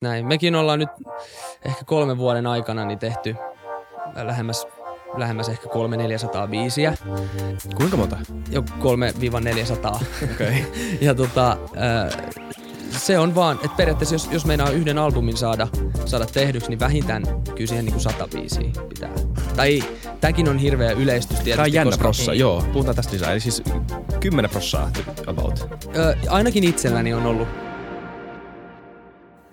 näin. Mekin ollaan nyt ehkä kolmen vuoden aikana niin tehty lähemmäs, lähemmäs ehkä kolme 400 biisiä. Kuinka monta? Jo 3-400. Okei. Okay. ja tota, äh, se on vaan, että periaatteessa jos, jos meinaa yhden albumin saada, saada tehdyksi, niin vähintään kyllä siihen niin kuin sata biisiä pitää. Tai tämäkin on hirveä yleistys tietysti. Tämä on jännä koska, prossa, joo. Puhutaan tästä lisää. Eli siis 10 prossaa about. Ö, ainakin itselläni on ollut.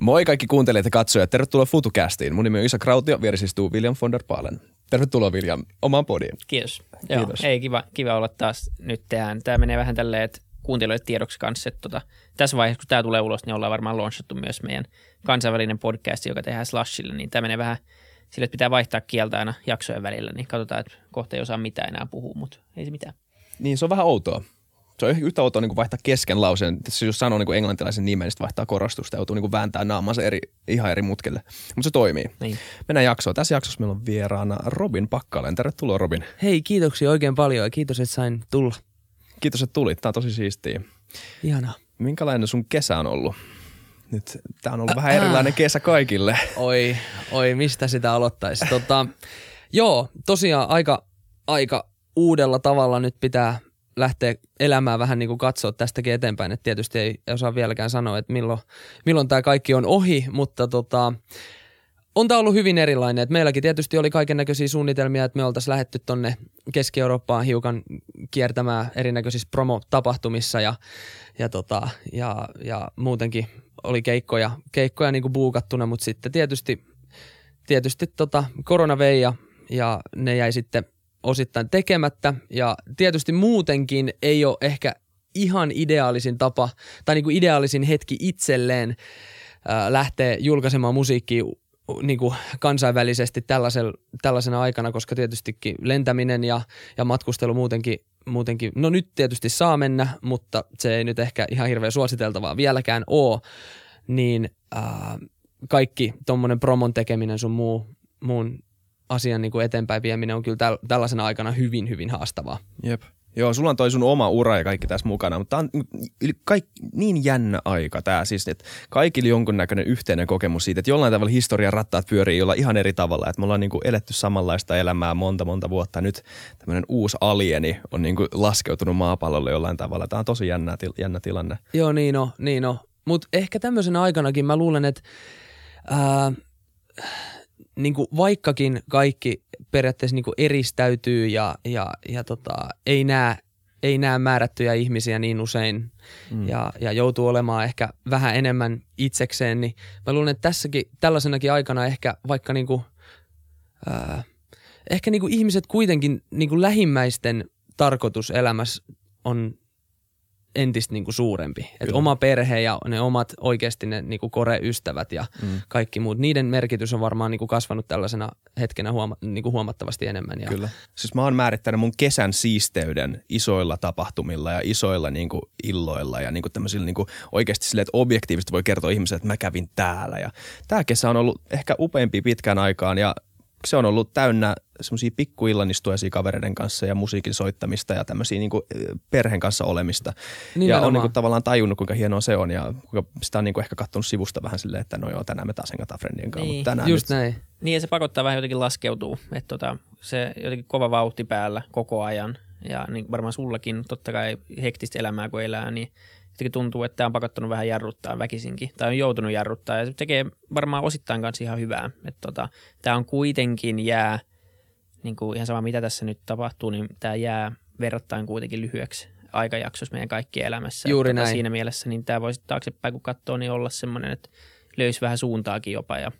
Moi kaikki kuuntelijat ja katsojat. Tervetuloa FutuCastiin. Mun nimi on Isa Krautio, vieressä istuu William von der Paalen. Tervetuloa William omaan podiin. Kiitos. Kiitos. Joo, ei kiva, kiva olla taas nyt tehdään. Tämä menee vähän tälleen, että kuuntelijoille tiedoksi kanssa, että tota, tässä vaiheessa, kun tämä tulee ulos, niin ollaan varmaan launchattu myös meidän kansainvälinen podcast, joka tehdään Slashille, niin tämä menee vähän sille, että pitää vaihtaa kieltä aina jaksojen välillä, niin katsotaan, että kohta ei osaa mitään enää puhua, mutta ei se mitään. Niin, se on vähän outoa. Se on yhtä outoa niin vaihtaa kesken lauseen. Tässä jos sanoo niin englantilaisen nimen, niin vaihtaa korostusta. Joutuu niin vääntää naamansa eri, ihan eri mutkille. Mutta se toimii. Niin. Mennään jaksoon. Tässä jaksossa meillä on vieraana Robin Pakkalen. Tervetuloa Robin. Hei, kiitoksia oikein paljon ja kiitos, että sain tulla. Kiitos, että tulit. Tämä on tosi siistiä. Ihanaa. Minkälainen sun kesä on ollut? Nyt tämä on ollut vähän erilainen kesä kaikille. Oi, oi, mistä sitä aloittaisi. Tota, joo, tosiaan aika, aika uudella tavalla nyt pitää lähteä elämään vähän niin kuin katsoa tästäkin eteenpäin. Et tietysti ei osaa vieläkään sanoa, että milloin, milloin tämä kaikki on ohi, mutta tota, on tämä ollut hyvin erilainen. Et meilläkin tietysti oli kaiken näköisiä suunnitelmia, että me oltaisiin lähetty tonne Keski-Eurooppaan hiukan kiertämään erinäköisissä promo-tapahtumissa ja, ja, tota, ja, ja muutenkin oli keikkoja, keikkoja niin kuin buukattuna, mutta sitten tietysti, tietysti tota, korona vei ja, ja ne jäi sitten osittain tekemättä. Ja tietysti muutenkin ei ole ehkä ihan ideaalisin tapa tai niin kuin ideaalisin hetki itselleen ää, lähteä julkaisemaan musiikkia niin kuin kansainvälisesti tällaisena aikana, koska tietystikin lentäminen ja, ja matkustelu muutenkin, muutenkin, no nyt tietysti saa mennä, mutta se ei nyt ehkä ihan hirveän suositeltavaa vieläkään ole, niin ää, kaikki tuommoinen promon tekeminen sun muu, muun asian niin kuin eteenpäin vieminen on kyllä täl, tällaisena aikana hyvin, hyvin haastavaa. Jep. Joo, sulla on toi sun oma ura ja kaikki tässä mukana, mutta tämä on kaik, niin jännä aika tämä siis, että kaikilla jonkunnäköinen yhteinen kokemus siitä, että jollain tavalla historian rattaat pyörii jolla ihan eri tavalla, että me ollaan niinku eletty samanlaista elämää monta monta vuotta. Nyt tämmöinen uusi alieni on niinku laskeutunut maapallolle jollain tavalla. Tämä on tosi jännä, jännä tilanne. Joo, niin on, niin on. Mutta ehkä tämmöisenä aikanakin mä luulen, että ää, niin kuin vaikkakin kaikki periaatteessa niin kuin eristäytyy ja, ja, ja tota, ei näe ei näe määrättyjä ihmisiä niin usein mm. ja, ja joutuu olemaan ehkä vähän enemmän itsekseen, niin mä luulen, että tässäkin, tällaisenakin aikana ehkä vaikka niinku, ää, ehkä niinku ihmiset kuitenkin niinku lähimmäisten tarkoitus elämässä on entistä niin kuin suurempi. Et oma perhe ja ne omat oikeasti ne niin kuin koreystävät ja mm. kaikki muut, niiden merkitys on varmaan niin kuin kasvanut tällaisena hetkenä huoma- niin kuin huomattavasti enemmän. Ja... Kyllä. Siis mä oon määrittänyt mun kesän siisteyden isoilla tapahtumilla ja isoilla niin kuin illoilla ja niin kuin tämmöisillä niin kuin oikeasti silleen, että objektiivisesti voi kertoa ihmiselle, että mä kävin täällä. Ja tää kesä on ollut ehkä upeampi pitkään aikaan ja se on ollut täynnä semmoisia pikkuillanistujaisia kavereiden kanssa ja musiikin soittamista ja tämmöisiä niin perheen kanssa olemista. Nimenomaan. Ja on niin kuin, tavallaan tajunnut, kuinka hienoa se on ja kuinka sitä on niin kuin ehkä katsonut sivusta vähän silleen, että no joo, tänään me taas hengataan friendien kanssa. Niin, mutta tänään just nyt... näin. Niin ja se pakottaa vähän jotenkin laskeutuu, että tota, se jotenkin kova vauhti päällä koko ajan ja niin varmaan sullakin totta kai hektistä elämää kun elää, niin jotenkin tuntuu, että tämä on pakottanut vähän jarruttaa väkisinkin, tai on joutunut jarruttaa, ja se tekee varmaan osittain kanssa ihan hyvää. Että tota, tämä on kuitenkin jää, niin kuin ihan sama mitä tässä nyt tapahtuu, niin tämä jää verrattain kuitenkin lyhyeksi aikajaksossa meidän kaikkien elämässä. Juuri että näin. Siinä mielessä niin tämä voisi taaksepäin, kun katsoo, niin olla semmoinen, että löysi vähän suuntaakin jopa. Ja,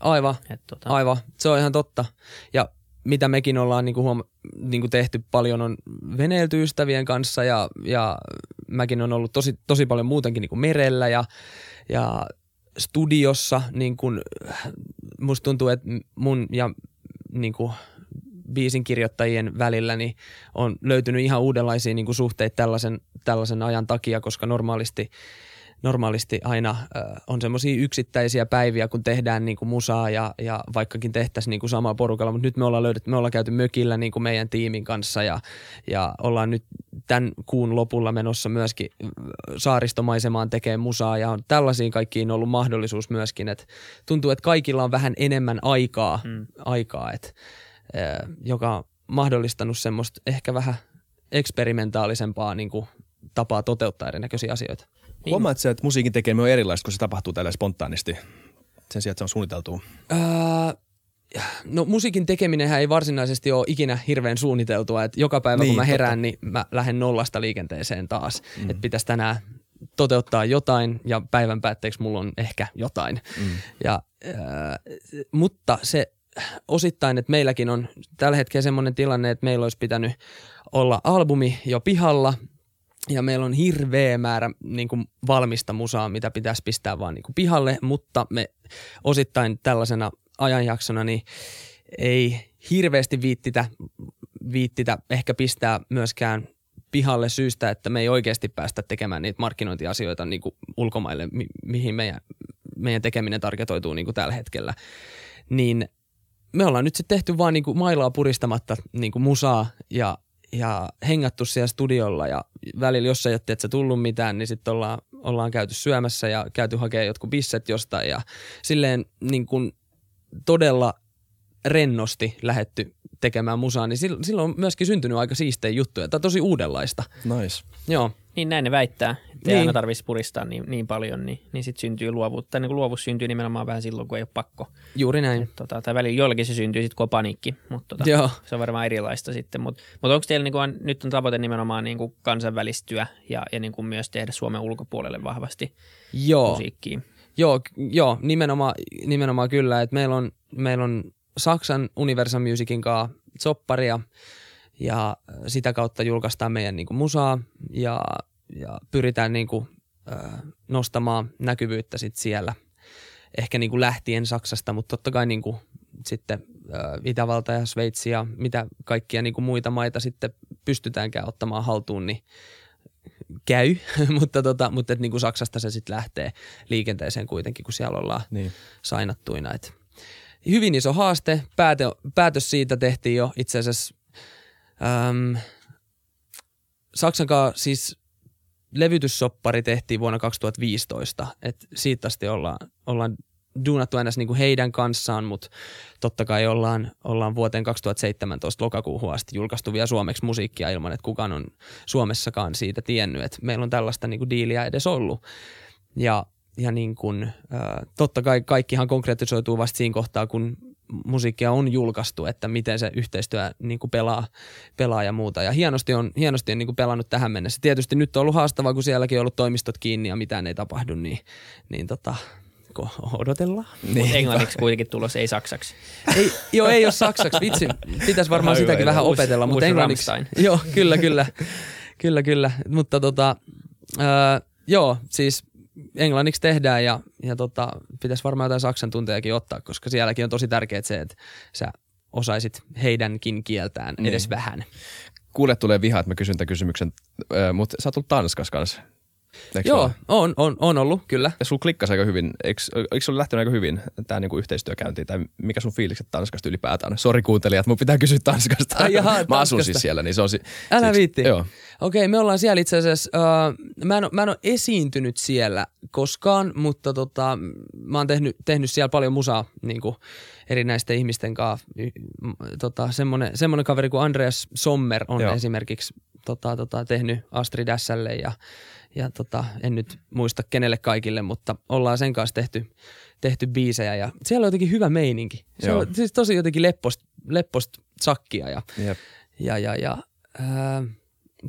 Aivan, että tota, aivan. Se on ihan totta. Ja mitä mekin ollaan niin kuin huoma- niin kuin tehty paljon on veneilty ystävien kanssa ja, ja mäkin on ollut tosi, tosi paljon muutenkin niin kuin merellä ja, ja studiossa niin kuin, musta tuntuu, että mun ja niin kuin biisin kirjoittajien välillä, niin on löytynyt ihan uudenlaisia niin kuin suhteita tällaisen, tällaisen ajan takia, koska normaalisti normaalisti aina äh, on semmoisia yksittäisiä päiviä, kun tehdään niin kuin musaa ja, ja vaikkakin tehtäisiin niin kuin samaa porukalla, mutta nyt me ollaan, löydetty, me ollaan käyty mökillä niin kuin meidän tiimin kanssa ja, ja ollaan nyt tämän kuun lopulla menossa myöskin saaristomaisemaan tekemään musaa ja on tällaisiin kaikkiin ollut mahdollisuus myöskin, että tuntuu, että kaikilla on vähän enemmän aikaa, mm. aikaa että, äh, joka on mahdollistanut semmoista ehkä vähän eksperimentaalisempaa niin kuin tapaa toteuttaa erinäköisiä asioita. Niin. Huomaat sä, että musiikin tekeminen on erilaista, kun se tapahtuu tällä spontaanisti sen sijaan, että se on suunniteltu? Öö, no musiikin tekeminen ei varsinaisesti ole ikinä hirveän suunniteltua. Että joka päivä niin, kun mä herään, totta. niin mä lähden nollasta liikenteeseen taas. Mm. Että pitäisi tänään toteuttaa jotain ja päivän päätteeksi mulla on ehkä jotain. Mm. Ja, äh, mutta se osittain, että meilläkin on tällä hetkellä semmoinen tilanne, että meillä olisi pitänyt olla albumi jo pihalla – ja meillä on hirveä määrä niin kuin valmista musaa, mitä pitäisi pistää vaan niin kuin pihalle, mutta me osittain tällaisena ajanjaksona niin ei hirveästi viittitä, viittitä ehkä pistää myöskään pihalle syystä, että me ei oikeasti päästä tekemään niitä markkinointiasioita niin kuin ulkomaille, mi- mihin meidän, meidän tekeminen targetoituu niin kuin tällä hetkellä. Niin me ollaan nyt sitten tehty vaan niin kuin mailaa puristamatta niin kuin musaa ja ja hengattu siellä studiolla ja välillä, jos ei ole tullut mitään, niin sitten ollaan, ollaan käyty syömässä ja käyty hakemaan jotkut bisset jostain ja silleen niin kuin todella rennosti lähetty tekemään musaa, niin silloin on myöskin syntynyt aika siistejä juttuja. On tosi uudenlaista. Nice. Joo. Niin näin ne väittää, että niin. ei aina tarvitsisi puristaa niin, niin paljon, niin, niin sitten syntyy luovuutta. Niin luovuus syntyy nimenomaan vähän silloin, kun ei ole pakko. Juuri näin. Et, tota, tai välillä joillakin se syntyy sitten, kun on paniikki, mutta tota, Joo. se on varmaan erilaista sitten. Mutta mut onko teillä niin kuin, nyt on tavoite nimenomaan niin kuin kansainvälistyä ja, ja niin kuin myös tehdä Suomen ulkopuolelle vahvasti Joo. musiikkiin? Joo, joo nimenomaan, nimenomaan kyllä. että meillä, on, meillä on Saksan Universal Musicin kanssa sopparia – ja sitä kautta julkaistaan meidän niin kuin musaa ja, ja pyritään niin kuin, äh, nostamaan näkyvyyttä sit siellä. Ehkä niin kuin lähtien Saksasta, mutta totta kai niin kuin sitten äh, Itävalta ja Sveitsi ja mitä kaikkia niin kuin muita maita sitten pystytäänkään ottamaan haltuun, niin käy, mutta, tota, mutta et niin kuin Saksasta se sitten lähtee liikenteeseen kuitenkin, kun siellä ollaan niin. sainattuina. Et hyvin iso haaste. Päätö, päätös siitä tehtiin jo itse asiassa Ähm, Saksan kanssa siis levytyssoppari tehtiin vuonna 2015, että siitä asti ollaan, ollaan duunattu aina niin kuin heidän kanssaan, mutta totta kai ollaan, ollaan vuoteen 2017 lokakuuhun asti julkaistu vielä suomeksi musiikkia ilman, että kukaan on Suomessakaan siitä tiennyt, että meillä on tällaista niin kuin diiliä edes ollut. Ja, ja niin kuin, äh, totta kai kaikkihan konkretisoituu vasta siinä kohtaa, kun musiikkia on julkaistu, että miten se yhteistyö niin kuin pelaa, pelaa ja muuta. Ja hienosti on, hienosti on niin kuin pelannut tähän mennessä. Tietysti nyt on ollut haastavaa, kun sielläkin on ollut toimistot kiinni ja mitään ei tapahdu, niin, niin tota, odotellaan. Niin. englanniksi kuitenkin tulos, ei saksaksi. Ei, joo, ei ole saksaksi. Vitsi, pitäisi varmaan sitäkin hyvä, vähän uusi, opetella, uusi mutta englanniksi. Joo, kyllä, kyllä. kyllä, kyllä. Mutta tota, äh, joo, siis englanniksi tehdään ja, ja tota, pitäisi varmaan jotain saksan tuntejakin ottaa, koska sielläkin on tosi tärkeää se, että sä osaisit heidänkin kieltään niin. edes vähän. Kuule tulee viha, että mä kysyn tämän kysymyksen, mutta sä oot tullut Tanskas kanssa. Eikö Joo, on, on, on ollut, kyllä. Ja sulla klikkasi aika hyvin. Eikö, eikö sulla lähtenyt aika hyvin tämä niinku yhteistyökäynti? Tai mikä sun fiilikset Tanskasta ylipäätään? Sori kuuntelijat, mun pitää kysyä Tanskasta. Ai jaha, Mä Tanskasta. asun siis siellä, niin se on si- Älä siksi, viitti. Joo. Okei, me ollaan siellä itse asiassa, uh, mä, en, mä en ole esiintynyt siellä koskaan, mutta tota, mä oon tehnyt, tehnyt siellä paljon musaa niin kuin erinäisten ihmisten kanssa. Tota, semmonen kaveri kuin Andreas Sommer on Joo. esimerkiksi tota, tota, tehnyt Astrid Ässälle ja ja tota, en nyt muista kenelle kaikille, mutta ollaan sen kanssa tehty, tehty biisejä ja siellä on jotenkin hyvä meininki. Se on siis tosi jotenkin leppost, leppost sakkia ja, Jep. ja, ja, ja ää,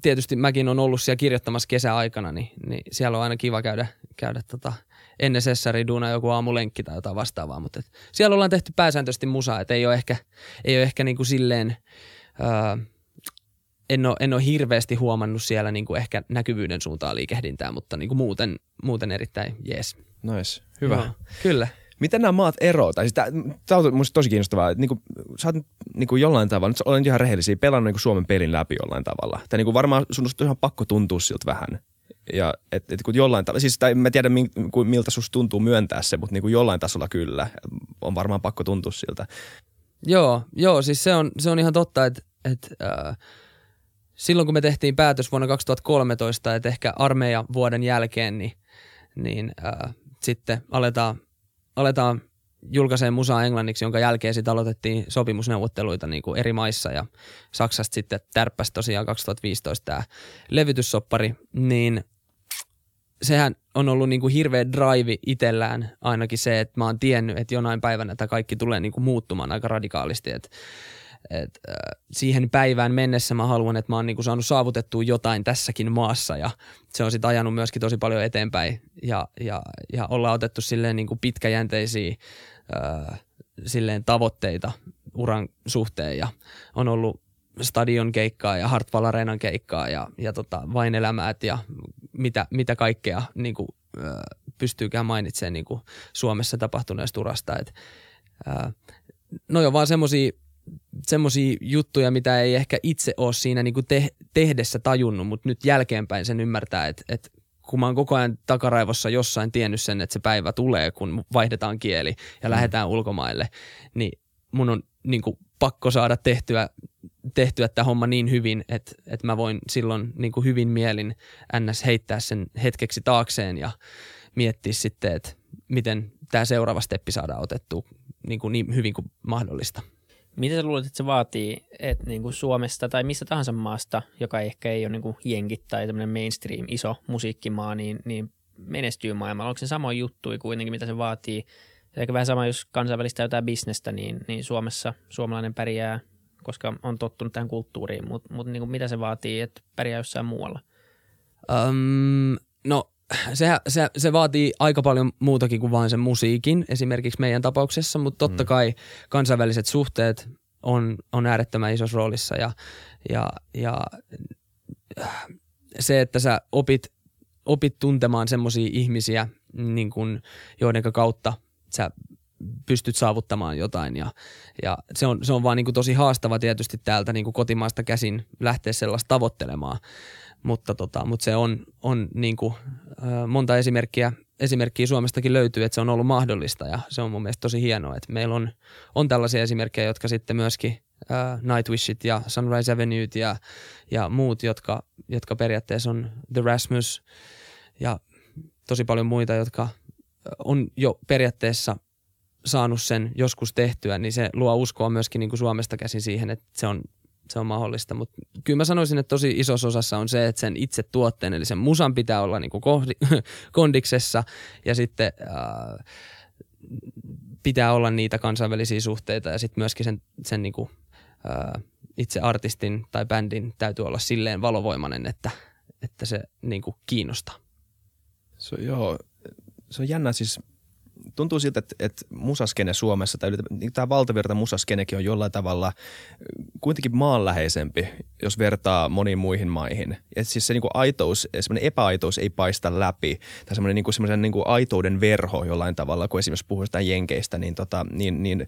tietysti mäkin on ollut siellä kirjoittamassa kesäaikana, niin, niin siellä on aina kiva käydä, käydä tota, ennen sessariduuna joku aamulenkki tai jotain vastaavaa, mutta et siellä ollaan tehty pääsääntöisesti musaa, että ei ole ehkä, ei ole ehkä niinku silleen, ää, en ole, en ole hirveästi huomannut siellä niin kuin ehkä näkyvyyden suuntaan liikehdintää, mutta niin kuin muuten, muuten erittäin jees. Nice, hyvä. Joo, kyllä. Miten nämä maat eroavat? Tai siis tämä on musta tosi kiinnostavaa, että niinku, sä oot niinku jollain tavalla, nyt olen ihan rehellisiä, pelannut niinku Suomen pelin läpi jollain tavalla. Tai niinku varmaan sun on ihan pakko tuntua siltä vähän. Ja et, et kun jollain tavalla, siis tai mä tiedän miltä susta tuntuu myöntää se, mutta niinku jollain tasolla kyllä on varmaan pakko tuntua siltä. Joo, joo siis se on, se on ihan totta, että, että äh, silloin kun me tehtiin päätös vuonna 2013, että ehkä armeijan vuoden jälkeen, niin, niin äh, sitten aletaan, aletaan julkaiseen musaa englanniksi, jonka jälkeen sitten aloitettiin sopimusneuvotteluita niin kuin eri maissa. Ja Saksasta sitten tärppäsi tosiaan 2015 tämä levytyssoppari, niin sehän on ollut niin kuin hirveä drive itsellään ainakin se, että mä oon tiennyt, että jonain päivänä tämä kaikki tulee niin kuin muuttumaan aika radikaalisti, että et, äh, siihen päivään mennessä mä haluan, että mä oon niinku saanut saavutettua jotain tässäkin maassa ja se on sitten ajanut myöskin tosi paljon eteenpäin ja, ja, ja ollaan otettu silleen niinku pitkäjänteisiä äh, silleen tavoitteita uran suhteen ja on ollut stadion keikkaa ja Hartwall Areenan keikkaa ja, ja tota, vain elämäät ja mitä, mitä kaikkea niin kuin, äh, pystyykään mainitsemaan niin kuin Suomessa tapahtuneesta urasta. Et, äh, no jo vaan semmoisia semmoisia juttuja, mitä ei ehkä itse ole siinä niin kuin te- tehdessä tajunnut, mutta nyt jälkeenpäin sen ymmärtää, että, että kun mä oon koko ajan takaraivossa jossain tiennyt sen, että se päivä tulee, kun vaihdetaan kieli ja mm. lähdetään ulkomaille, niin mun on niin kuin pakko saada tehtyä, tehtyä tämä homma niin hyvin, että, että mä voin silloin niin kuin hyvin mielin ns. heittää sen hetkeksi taakseen ja miettiä sitten, että miten tämä seuraava steppi saadaan otettua niin, kuin niin hyvin kuin mahdollista. Mitä sä luulet, että se vaatii, että niin kuin Suomesta tai missä tahansa maasta, joka ehkä ei ole niin kuin jenkit tai tämmöinen mainstream iso musiikkimaa, niin, niin menestyy maailmalla? Onko se sama juttu kuitenkin, mitä se vaatii? Ehkä vähän sama, jos kansainvälistä jotain bisnestä, niin, niin Suomessa suomalainen pärjää, koska on tottunut tähän kulttuuriin, mutta mut niin mitä se vaatii, että pärjää jossain muualla? Um, no se, se, se vaatii aika paljon muutakin kuin vain sen musiikin, esimerkiksi meidän tapauksessa, mutta totta mm. kai kansainväliset suhteet on, on äärettömän isossa roolissa ja, ja, ja se, että sä opit, opit tuntemaan semmoisia ihmisiä, niin kun, joiden kautta sä pystyt saavuttamaan jotain ja, ja se, on, se on vaan niin kuin tosi haastava tietysti täältä niin kuin kotimaasta käsin lähteä sellaista tavoittelemaan mutta, tota, mutta se on, on niin kuin, monta esimerkkiä, esimerkkiä Suomestakin löytyy, että se on ollut mahdollista. Ja se on mun mielestä tosi hienoa, että meillä on, on tällaisia esimerkkejä, jotka sitten myöskin äh, Nightwishit ja Sunrise Avenuet ja, ja muut, jotka, jotka periaatteessa on The Rasmus ja tosi paljon muita, jotka on jo periaatteessa saanut sen joskus tehtyä, niin se luo uskoa myöskin niin kuin Suomesta käsin siihen, että se on se on mahdollista. Mutta kyllä mä sanoisin, että tosi isossa osassa on se, että sen itse tuotteen, eli sen musan pitää olla niinku kondiksessa ja sitten äh, pitää olla niitä kansainvälisiä suhteita ja sitten myöskin sen, sen niinku, äh, itse artistin tai bändin täytyy olla silleen valovoimainen, että, että se niinku kiinnostaa. So, joo, se on jännä siis tuntuu siltä, että, että musaskene Suomessa tai niin tämä valtavirta musaskenekin on jollain tavalla kuitenkin maanläheisempi, jos vertaa moniin muihin maihin. Et siis se niin kuin aitous, semmoinen epäaitous ei paista läpi tai semmoinen, niin kuin, semmoinen niin kuin aitouden verho jollain tavalla, kun esimerkiksi sitä jenkeistä, niin, tota, niin, niin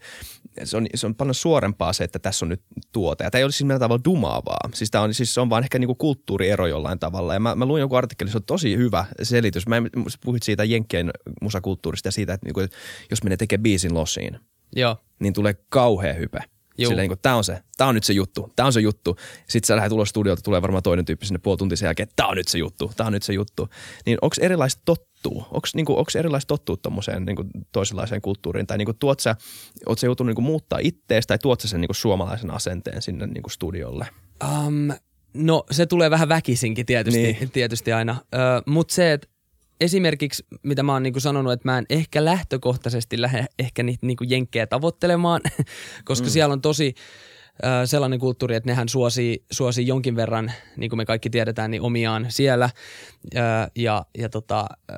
se, on, se on paljon suorempaa se, että tässä on nyt tuote. Ja tämä ei ole siis millään tavalla dumaavaa. Siis, tämä on, siis se on vaan ehkä niin kuin kulttuuriero jollain tavalla. Ja mä, mä luin joku artikkeli, se on tosi hyvä selitys. Mä puhuit siitä jenkkien musakulttuurista ja siitä, että, niin kuin, jos menee tekemään biisin losiin, Joo. niin tulee kauhea hype – Silleen, niin tämä on se, tämä on nyt se juttu, tämä on se juttu. Sitten sä lähdet ulos studiolta, tulee varmaan toinen tyyppi sinne puoli tuntia sen jälkeen, tämä on nyt se juttu, tämä on nyt se juttu. Niin onko erilaista tottuu? Onko niinku, erilaista tottuu tuommoiseen niinku, toisenlaiseen kulttuuriin? Tai niinku, tuot sä, oot sä joutunut niinku, muuttaa itteestä tai tuot sä sen niinku, suomalaisen asenteen sinne niinku, studiolle? Um, no se tulee vähän väkisinkin tietysti, niin. tietysti aina. Uh, Mutta se, että esimerkiksi, mitä mä oon niinku sanonut, että mä en ehkä lähtökohtaisesti lähde ehkä niitä niinku jenkkejä tavoittelemaan, koska mm. siellä on tosi äh, sellainen kulttuuri, että nehän suosii, suosii jonkin verran, niin kuin me kaikki tiedetään, niin omiaan siellä. Äh, ja ja tota, äh,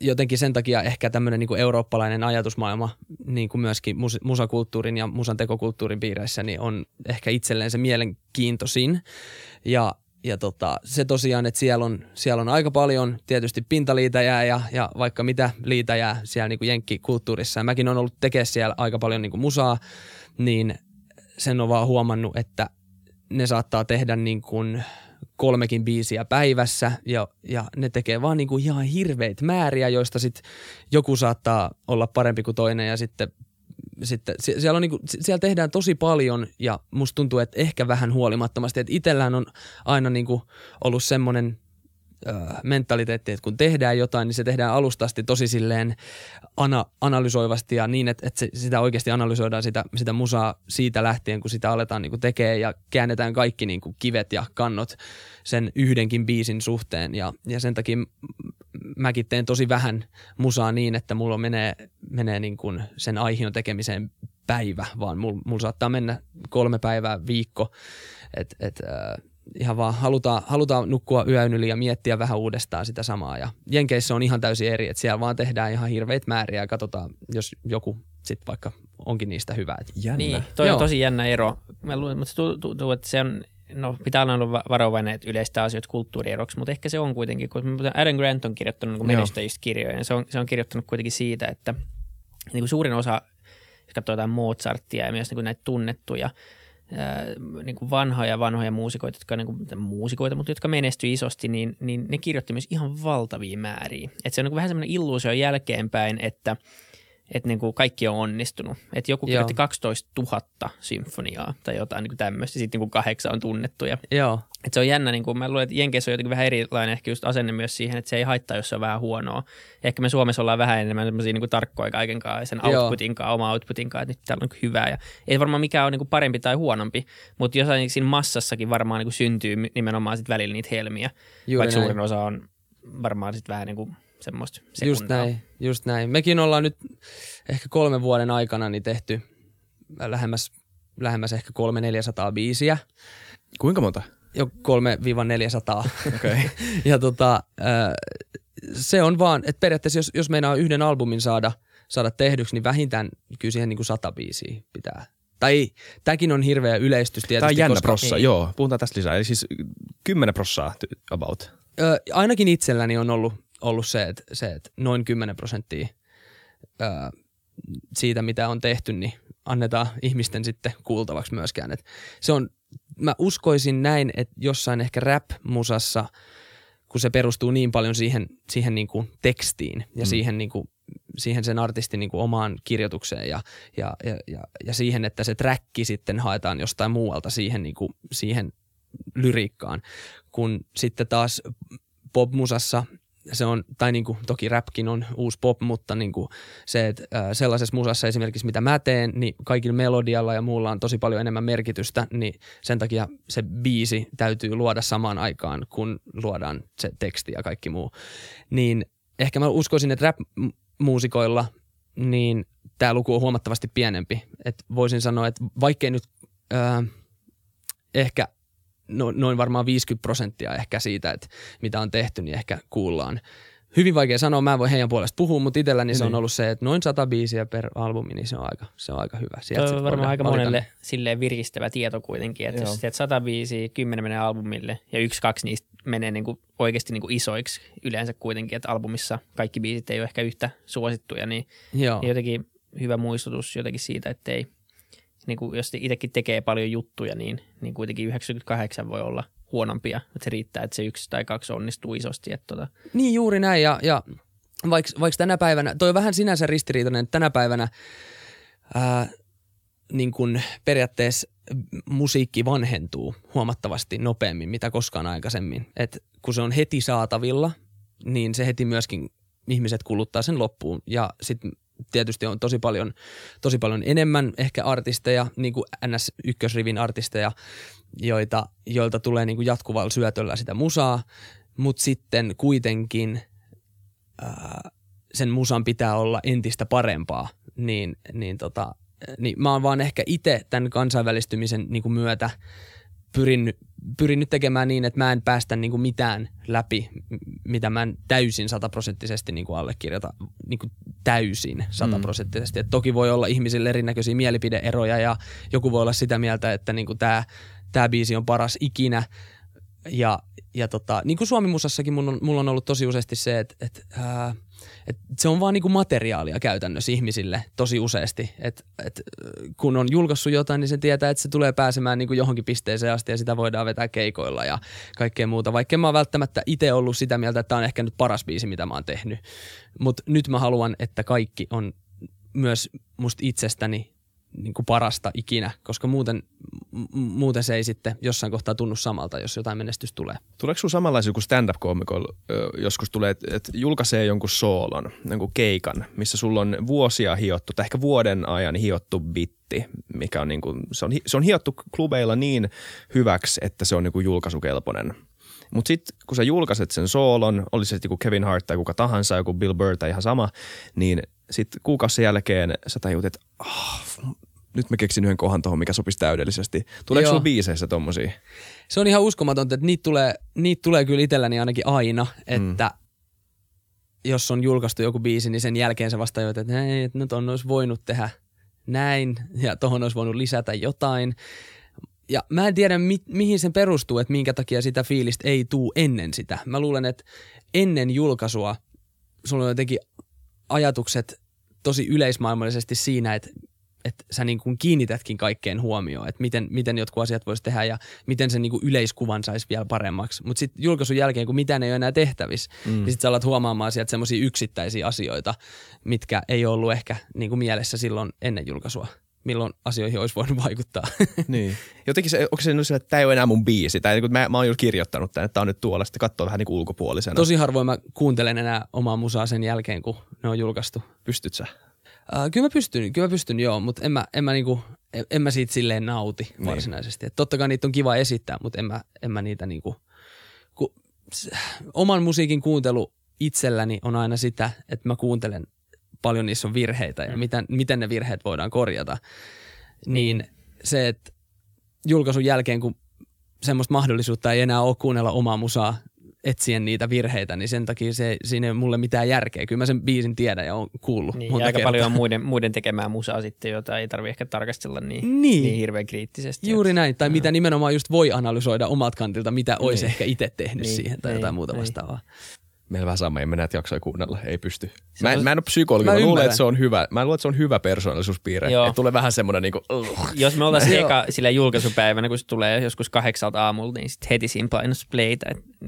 jotenkin sen takia ehkä tämmöinen niin eurooppalainen ajatusmaailma niin kuin myöskin mus, musakulttuurin ja musan tekokulttuurin piireissä niin on ehkä itselleen se mielenkiintoisin. Ja ja tota, se tosiaan, että siellä on, siellä on aika paljon tietysti pintaliitäjää ja, ja vaikka mitä liitäjää siellä niin kuin jenkkikulttuurissa. Ja mäkin on ollut tekemään siellä aika paljon niin kuin musaa, niin sen on vaan huomannut, että ne saattaa tehdä niin kuin kolmekin biisiä päivässä ja, ja ne tekee vaan niin kuin ihan hirveitä määriä, joista sitten joku saattaa olla parempi kuin toinen ja sitten sitten siellä, on niinku, siellä tehdään tosi paljon ja musta tuntuu, että ehkä vähän huolimattomasti, että itsellään on aina niinku ollut semmoinen mentaliteetti, että kun tehdään jotain, niin se tehdään alustasti tosi silleen ana, analysoivasti ja niin, että, että se, sitä oikeasti analysoidaan sitä, sitä musaa siitä lähtien, kun sitä aletaan niin tekemään ja käännetään kaikki niin kuin kivet ja kannot sen yhdenkin biisin suhteen ja, ja sen takia mäkin teen tosi vähän musaa niin, että mulla menee, menee niin kuin sen aihion tekemiseen päivä, vaan mulla mul saattaa mennä kolme päivää viikko, että et, äh, ihan vaan halutaan, halutaan nukkua yön yli ja miettiä vähän uudestaan sitä samaa. Ja Jenkeissä on ihan täysin eri, että siellä vaan tehdään ihan hirveitä määriä ja katsotaan, jos joku sitten vaikka onkin niistä hyvä. Jännä. Niin, toi Joo. on tosi jännä ero. Mä luulen, mutta se tuntuu, että se on, no pitää olla varovainen, että yleistä asioita kulttuurieroksi, mutta ehkä se on kuitenkin, kun Adam Grant on kirjoittanut niin menestäjistä kirjoja, ja se on, se on kirjoittanut kuitenkin siitä, että niin kuin suurin osa, jos katsotaan Mozartia ja myös niin kuin näitä tunnettuja niin kuin vanhoja vanhoja muusikoita, jotka niin kuin, muusikoita, mutta jotka menestyi isosti, niin, niin ne kirjoitti myös ihan valtavia määriä. Et se on niin kuin vähän semmoinen illuusio jälkeenpäin, että – että niin kuin kaikki on onnistunut. Että joku kirjoitti 12 000 symfoniaa tai jotain niin tämmöistä, sitten niin kuin kahdeksan on tunnettuja. Joo. Et se on jännä, niin kuin mä luulen, että Jenkeissä on jotenkin vähän erilainen ehkä just asenne myös siihen, että se ei haittaa, jos se on vähän huonoa. Ehkä me Suomessa ollaan vähän enemmän semmoisia niin tarkkoja kaiken kanssa ja sen outputin kanssa, oma outputin kanssa, että nyt täällä on niin hyvää. Ja ei varmaan mikään ole niin kuin parempi tai huonompi, mutta jossain siinä massassakin varmaan niin kuin syntyy nimenomaan sit välillä niitä helmiä, Juuri vaikka näin. suurin osa on varmaan sitten vähän niin kuin semmoista sekundaa. Just näin, just näin. Mekin ollaan nyt ehkä kolmen vuoden aikana niin tehty lähemmäs, lähemmäs ehkä kolme 400 biisiä. Kuinka monta? Jo 3-400. Okay. ja tota, se on vaan, että periaatteessa jos, jos meinaa yhden albumin saada, saada tehdyksi, niin vähintään kyllä siihen niin kuin sata biisiä pitää tai tämäkin on hirveä yleistys tietysti. Tämä on jännä koska, prossa, ei. joo. Puhutaan tästä lisää. Eli siis 10 prossaa about. Ö, ainakin itselläni on ollut ollut se, että, se, että noin 10 prosenttia ää, siitä, mitä on tehty, niin annetaan ihmisten sitten kuultavaksi myöskään. Et se on, mä uskoisin näin, että jossain ehkä rap-musassa, kun se perustuu niin paljon siihen, siihen niin kuin tekstiin ja mm. siihen, niin kuin, siihen sen artistin niin kuin omaan kirjoitukseen ja, ja, ja, ja, ja siihen, että se träkki sitten haetaan jostain muualta siihen, niin kuin, siihen lyriikkaan, kun sitten taas popmusassa se on, tai niin kuin, toki rapkin on uusi pop, mutta niin kuin se, että sellaisessa musassa esimerkiksi mitä mä teen, niin kaikilla melodialla ja muulla on tosi paljon enemmän merkitystä, niin sen takia se biisi täytyy luoda samaan aikaan, kun luodaan se teksti ja kaikki muu. Niin ehkä mä uskoisin, että rap-muusikoilla niin tämä luku on huomattavasti pienempi. Et voisin sanoa, että vaikkei nyt ää, ehkä no, noin varmaan 50 prosenttia ehkä siitä, että mitä on tehty, niin ehkä kuullaan. Hyvin vaikea sanoa, mä en voi heidän puolesta puhua, mutta itselläni niin. se on niin. ollut se, että noin 100 biisiä per albumi, niin se on aika, se on aika hyvä. Sieltä on varmaan aika valita. monelle silleen viristävä tieto kuitenkin, että Joo. jos teet 100 biisiä, 10 menee albumille ja yksi, kaksi niistä menee niin kuin oikeasti niin kuin isoiksi yleensä kuitenkin, että albumissa kaikki biisit ei ole ehkä yhtä suosittuja, niin, Joo. niin jotenkin hyvä muistutus jotenkin siitä, että ei, niin kuin jos itsekin tekee paljon juttuja, niin, niin kuitenkin 98 voi olla huonompia. Että se riittää, että se yksi tai kaksi onnistuu isosti. Että tota. Niin juuri näin ja, ja vaikka, vaikka tänä päivänä, toi on vähän sinänsä ristiriitainen, että tänä päivänä ää, niin kuin periaatteessa musiikki vanhentuu huomattavasti nopeammin, mitä koskaan aikaisemmin. Et kun se on heti saatavilla, niin se heti myöskin ihmiset kuluttaa sen loppuun. Ja sitten tietysti on tosi paljon, tosi paljon enemmän ehkä artisteja, niin kuin NS1-rivin artisteja, joita, joilta tulee niin kuin jatkuvalla syötöllä sitä musaa, mutta sitten kuitenkin ää, sen musan pitää olla entistä parempaa, niin, niin, tota, niin mä oon vaan ehkä itse tämän kansainvälistymisen niin kuin myötä pyrin, pyrin nyt tekemään niin, että mä en päästä niin kuin mitään läpi, mitä mä en täysin sataprosenttisesti niin kuin allekirjoita niin kuin täysin sataprosenttisesti. Mm. toki voi olla ihmisille erinäköisiä mielipideeroja ja joku voi olla sitä mieltä, että niin kuin tämä, tämä biisi on paras ikinä, Ja, ja tota, niin kuin Suomi-musassakin mulla on, mulla on ollut tosi useasti se, että, että, ää, että se on vaan niin kuin materiaalia käytännössä ihmisille tosi useasti. Että, että kun on julkaissut jotain, niin se tietää, että se tulee pääsemään niin kuin johonkin pisteeseen asti ja sitä voidaan vetää keikoilla ja kaikkea muuta. Vaikka mä oon välttämättä itse ollut sitä mieltä, että tämä on ehkä nyt paras biisi, mitä mä oon tehnyt. Mutta nyt mä haluan, että kaikki on myös musta itsestäni niin kuin parasta ikinä, koska muuten, m- muuten se ei sitten jossain kohtaa tunnu samalta, jos jotain menestys tulee. Tuleeko sinulla samanlaisia kuin stand-up-koomikoilla joskus tulee, että et julkaisee jonkun soolon, jonkun keikan, missä sulla on vuosia hiottu, tai ehkä vuoden ajan hiottu bitti, mikä on, niin kuin, se on, se on hiottu klubeilla niin hyväksi, että se on niin kuin julkaisukelpoinen. Mutta sitten kun sä julkaiset sen soolon, oli se joku Kevin Hart tai kuka tahansa, joku Bill Burr tai ihan sama, niin sitten kuukausi jälkeen sä tajut, että oh, nyt mä keksin yhden kohan tuohon, mikä sopisi täydellisesti. Tuleeko sulla biiseissä tommosia? Se on ihan uskomatonta, että niitä tulee, niitä tulee kyllä itselläni ainakin aina, että mm. jos on julkaistu joku biisi, niin sen jälkeen sä vasta että hei, että nyt on olisi voinut tehdä näin ja tuohon olisi voinut lisätä jotain. Ja mä en tiedä, mi- mihin sen perustuu, että minkä takia sitä fiilistä ei tuu ennen sitä. Mä luulen, että ennen julkaisua sulla on jotenkin ajatukset tosi yleismaailmallisesti siinä, että että sä niin kuin kiinnitätkin kaikkeen huomioon, että miten, miten jotkut asiat voisi tehdä ja miten sen niin kuin yleiskuvan saisi vielä paremmaksi. Mutta sitten julkaisun jälkeen, kun mitään ei ole enää tehtävissä, mm. niin sitten sä alat huomaamaan sieltä semmoisia yksittäisiä asioita, mitkä ei ollut ehkä niin kuin mielessä silloin ennen julkaisua milloin asioihin olisi voinut vaikuttaa. niin. Jotenkin se, onko se nyt sillä, että tämä ei ole enää mun biisi, tai niin mä, mä oon jo kirjoittanut tämän, että tämä on nyt tuolla, sitten katsoo vähän niin kuin ulkopuolisena. Tosi harvoin mä kuuntelen enää omaa musaa sen jälkeen, kun ne on julkaistu. Pystyt sä? Uh, kyllä mä pystyn, kyllä mä pystyn joo, mutta en mä, en mä, niinku, en, en mä siitä silleen nauti niin. varsinaisesti. Et totta kai niitä on kiva esittää, mutta en mä, en mä niitä niinku, ku, oman musiikin kuuntelu itselläni on aina sitä, että mä kuuntelen paljon niissä on virheitä ja mm. miten, miten ne virheet voidaan korjata. Niin se, että julkaisun jälkeen, kun semmoista mahdollisuutta ei enää ole kuunnella omaa musaa, etsien niitä virheitä, niin sen takia se, siinä ei ole mulle mitään järkeä. Kyllä mä sen biisin tiedän ja on kuullut niin, monta aika kertaa. paljon on muiden, muiden tekemään musaa sitten, jota ei tarvi ehkä tarkastella niin, niin. niin hirveän kriittisesti. Juuri näin, tai no. mitä nimenomaan just voi analysoida omat kantilta, mitä niin. olisi ehkä itse tehnyt niin. siihen tai niin. jotain muuta niin. vastaavaa meillä vähän sama, emme näitä jaksoja kuunnella, ei pysty. Mä en, mä en ole psykologi, mä, mä luulen, että se on hyvä, mä luulen, että se on hyvä persoonallisuuspiirre. Joo. Että tulee vähän semmoinen niin kuin, uh. Jos me oltaisiin eka sillä julkaisupäivänä, kun se tulee joskus kahdeksalta aamulla, niin sitten heti siinä painossa playtä.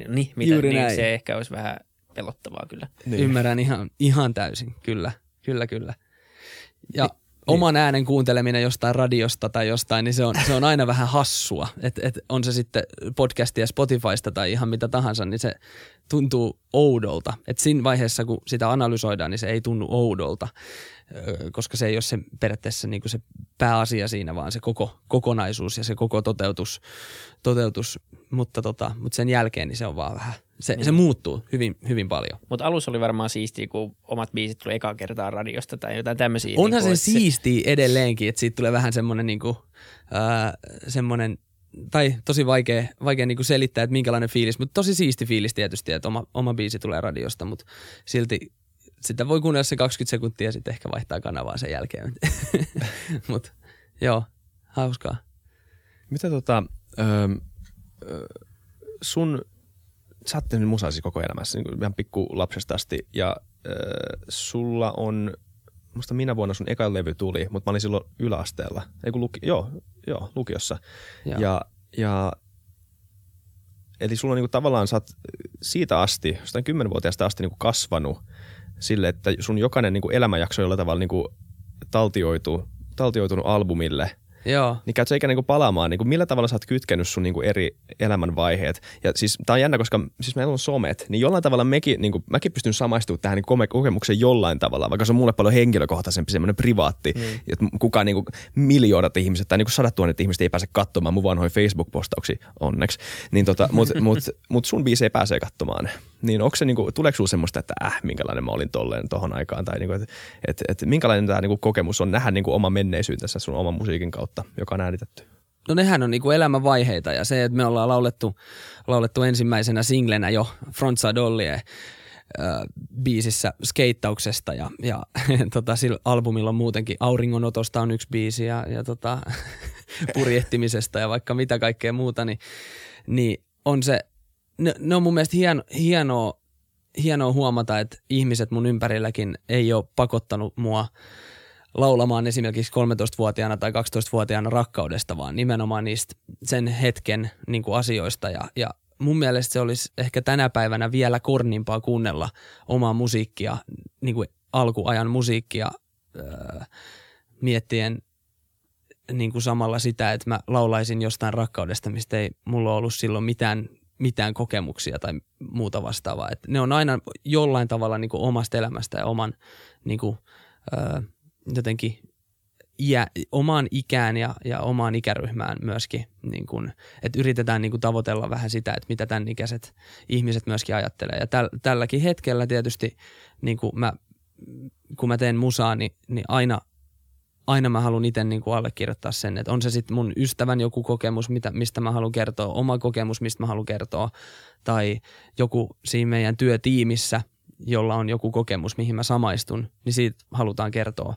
Niin, mitä, Juuri niin näin. se ehkä olisi vähän pelottavaa kyllä. Niin. Ymmärrän ihan, ihan täysin, kyllä, kyllä, kyllä. Ja niin oman äänen kuunteleminen jostain radiosta tai jostain, niin se on, se on aina vähän hassua. Et, et on se sitten podcastia Spotifysta tai ihan mitä tahansa, niin se tuntuu oudolta. Et siinä vaiheessa, kun sitä analysoidaan, niin se ei tunnu oudolta, koska se ei ole se periaatteessa niin se pääasia siinä, vaan se koko kokonaisuus ja se koko toteutus. toteutus. Mutta, tota, mutta sen jälkeen niin se on vaan vähän se, niin. se muuttuu hyvin, hyvin paljon. Mutta alussa oli varmaan siistiä, kun omat biisit tuli ekaa kertaa radiosta tai jotain tämmöisiä. Onhan niin se siistiä se... edelleenkin, että siitä tulee vähän semmoinen niin kuin, äh, semmoinen tai tosi vaikea, vaikea niin kuin selittää, että minkälainen fiilis, mutta tosi siisti fiilis tietysti, että oma, oma biisi tulee radiosta, mutta silti sitä voi kuunnella se 20 sekuntia ja sitten ehkä vaihtaa kanavaa sen jälkeen. mutta joo, hauskaa. Mitä tota, öö, sun sä oot tehnyt musasi koko elämässä, niin ihan pikku lapsesta asti, ja äh, sulla on, musta minä vuonna sun eka levy tuli, mutta mä olin silloin yläasteella, ei kun luki, joo, joo, lukiossa. Ja, ja, ja eli sulla on niin tavallaan, sä oot siitä asti, jostain kymmenvuotiaasta asti niin kasvanut sille, että sun jokainen niin elämänjakso jollain tavalla niin taltioitu, taltioitunut albumille – Joo. Niin käytkö ikinä niinku palaamaan, niinku millä tavalla sä oot kytkenyt sun niinku eri elämänvaiheet. Ja siis tää on jännä, koska siis meillä on somet, niin jollain tavalla mekin, niinku, mäkin pystyn samaistumaan tähän niinku kokemukseen jollain tavalla, vaikka se on mulle paljon henkilökohtaisempi, semmoinen privaatti, mm. että kukaan niinku, miljoonat ihmiset tai niinku sadat tuhannet ihmiset ei pääse katsomaan mun vanhoja Facebook-postauksia onneksi. Niin tota, mut, mut, mut sun ei pääse katsomaan. Niin onko se niinku, tuleeko sulla semmoista, että äh, minkälainen mä olin tolleen tohon aikaan, tai niinku, että et, et, minkälainen tämä niinku kokemus on nähdä niinku oma menneisyytensä sun oman musiikin kautta? kautta, joka on äänitetty? No nehän on niinku elämänvaiheita ja se, että me ollaan laulettu, laulettu ensimmäisenä singlenä jo Frontsa Dollie äh, biisissä skeittauksesta ja, ja tota, sillä albumilla on muutenkin Auringonotosta on yksi biisi ja, ja tota, purjehtimisesta ja vaikka mitä kaikkea muuta, niin, niin on se, ne, ne on mun mielestä hieno, hienoa, hienoa huomata, että ihmiset mun ympärilläkin ei ole pakottanut mua laulamaan esimerkiksi 13-vuotiaana tai 12-vuotiaana rakkaudesta, vaan nimenomaan niistä sen hetken niin kuin asioista. Ja, ja mun mielestä se olisi ehkä tänä päivänä vielä kornimpaa kuunnella omaa musiikkia, niin kuin alkuajan musiikkia, öö, miettien niin kuin samalla sitä, että mä laulaisin jostain rakkaudesta, mistä ei mulla ollut silloin mitään, mitään kokemuksia tai muuta vastaavaa. Et ne on aina jollain tavalla niin kuin omasta elämästä ja oman niin kuin, öö, jotenkin iä, omaan ikään ja, ja omaan ikäryhmään myöskin, niin kun, että yritetään niin kun tavoitella vähän sitä, että mitä tämän ikäiset ihmiset myöskin ajattelee. Ja täl, tälläkin hetkellä tietysti, niin kun mä, kun mä teen musaa, niin, niin aina, aina mä haluan itse niin allekirjoittaa sen, että on se sitten mun ystävän joku kokemus, mitä, mistä mä haluan kertoa, oma kokemus, mistä mä haluan kertoa, tai joku siinä meidän työtiimissä, jolla on joku kokemus, mihin mä samaistun, niin siitä halutaan kertoa.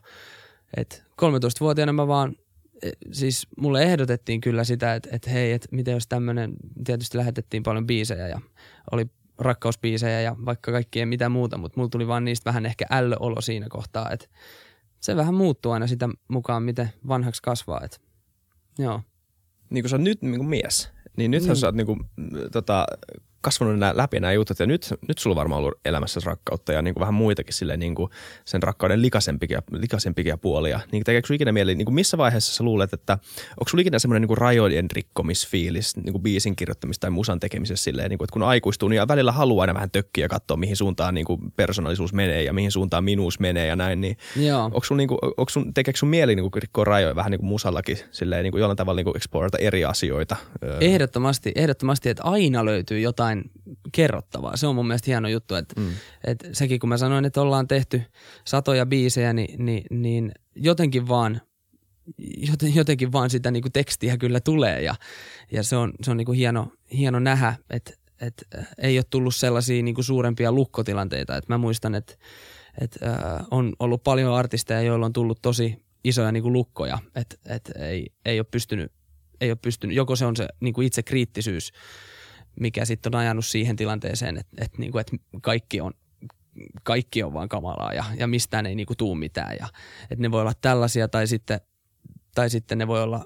Et 13-vuotiaana mä vaan, e, siis mulle ehdotettiin kyllä sitä, että, että hei, että miten jos tämmöinen, tietysti lähetettiin paljon biisejä ja oli rakkausbiisejä ja vaikka kaikkea mitä muuta, mutta mulla tuli vaan niistä vähän ehkä ällöolo siinä kohtaa, että se vähän muuttuu aina sitä mukaan, miten vanhaksi kasvaa, että joo. Niin kuin sä oot nyt niin kuin mies, niin nythän mm. sä oot niin kuin, tota, kasvanut nää, läpi nämä jutut ja nyt, nyt sulla on varmaan ollut elämässä rakkautta ja niin kuin vähän muitakin sille niin kuin sen rakkauden likaisempikia, likaisempikia puolia. Niin tekeekö sinulla ikinä mieli, niin kuin missä vaiheessa sä luulet, että onko sulla ikinä semmoinen niin kuin rajojen rikkomisfiilis niin kuin biisin kirjoittamista tai musan tekemisessä silleen, niin kuin, että kun aikuistuu, niin välillä haluaa aina vähän tökkiä katsoa, mihin suuntaan niin kuin persoonallisuus menee ja mihin suuntaan minuus menee ja näin. Niin Joo. Onko sun, niin kuin, onko sun, tekeekö sun mieli niin kuin rikkoa rajoja vähän niin kuin musallakin silleen, niin kuin jollain tavalla niin kuin explorata eri asioita? Ehdottomasti, ehdottomasti, että aina löytyy jotain jotain kerrottavaa. Se on mun mielestä hieno juttu, että, mm. että sekin kun mä sanoin, että ollaan tehty satoja biisejä, niin, niin, niin jotenkin vaan joten, jotenkin vaan sitä niin kuin tekstiä kyllä tulee ja, ja se on, se on niin kuin hieno, hieno nähdä, että, että ei ole tullut sellaisia niin kuin suurempia lukkotilanteita. Että mä muistan, että, että äh, on ollut paljon artisteja, joilla on tullut tosi isoja niin kuin lukkoja, että, että ei, ei ole pystynyt ei ole pystynyt, joko se on se niin kuin itse kriittisyys mikä sitten on ajanut siihen tilanteeseen, että, että, niin kuin, että kaikki on kaikki on vaan kamalaa ja, ja mistään ei niinku tuu mitään. Ja, että ne voi olla tällaisia tai sitten, tai sitten ne voi olla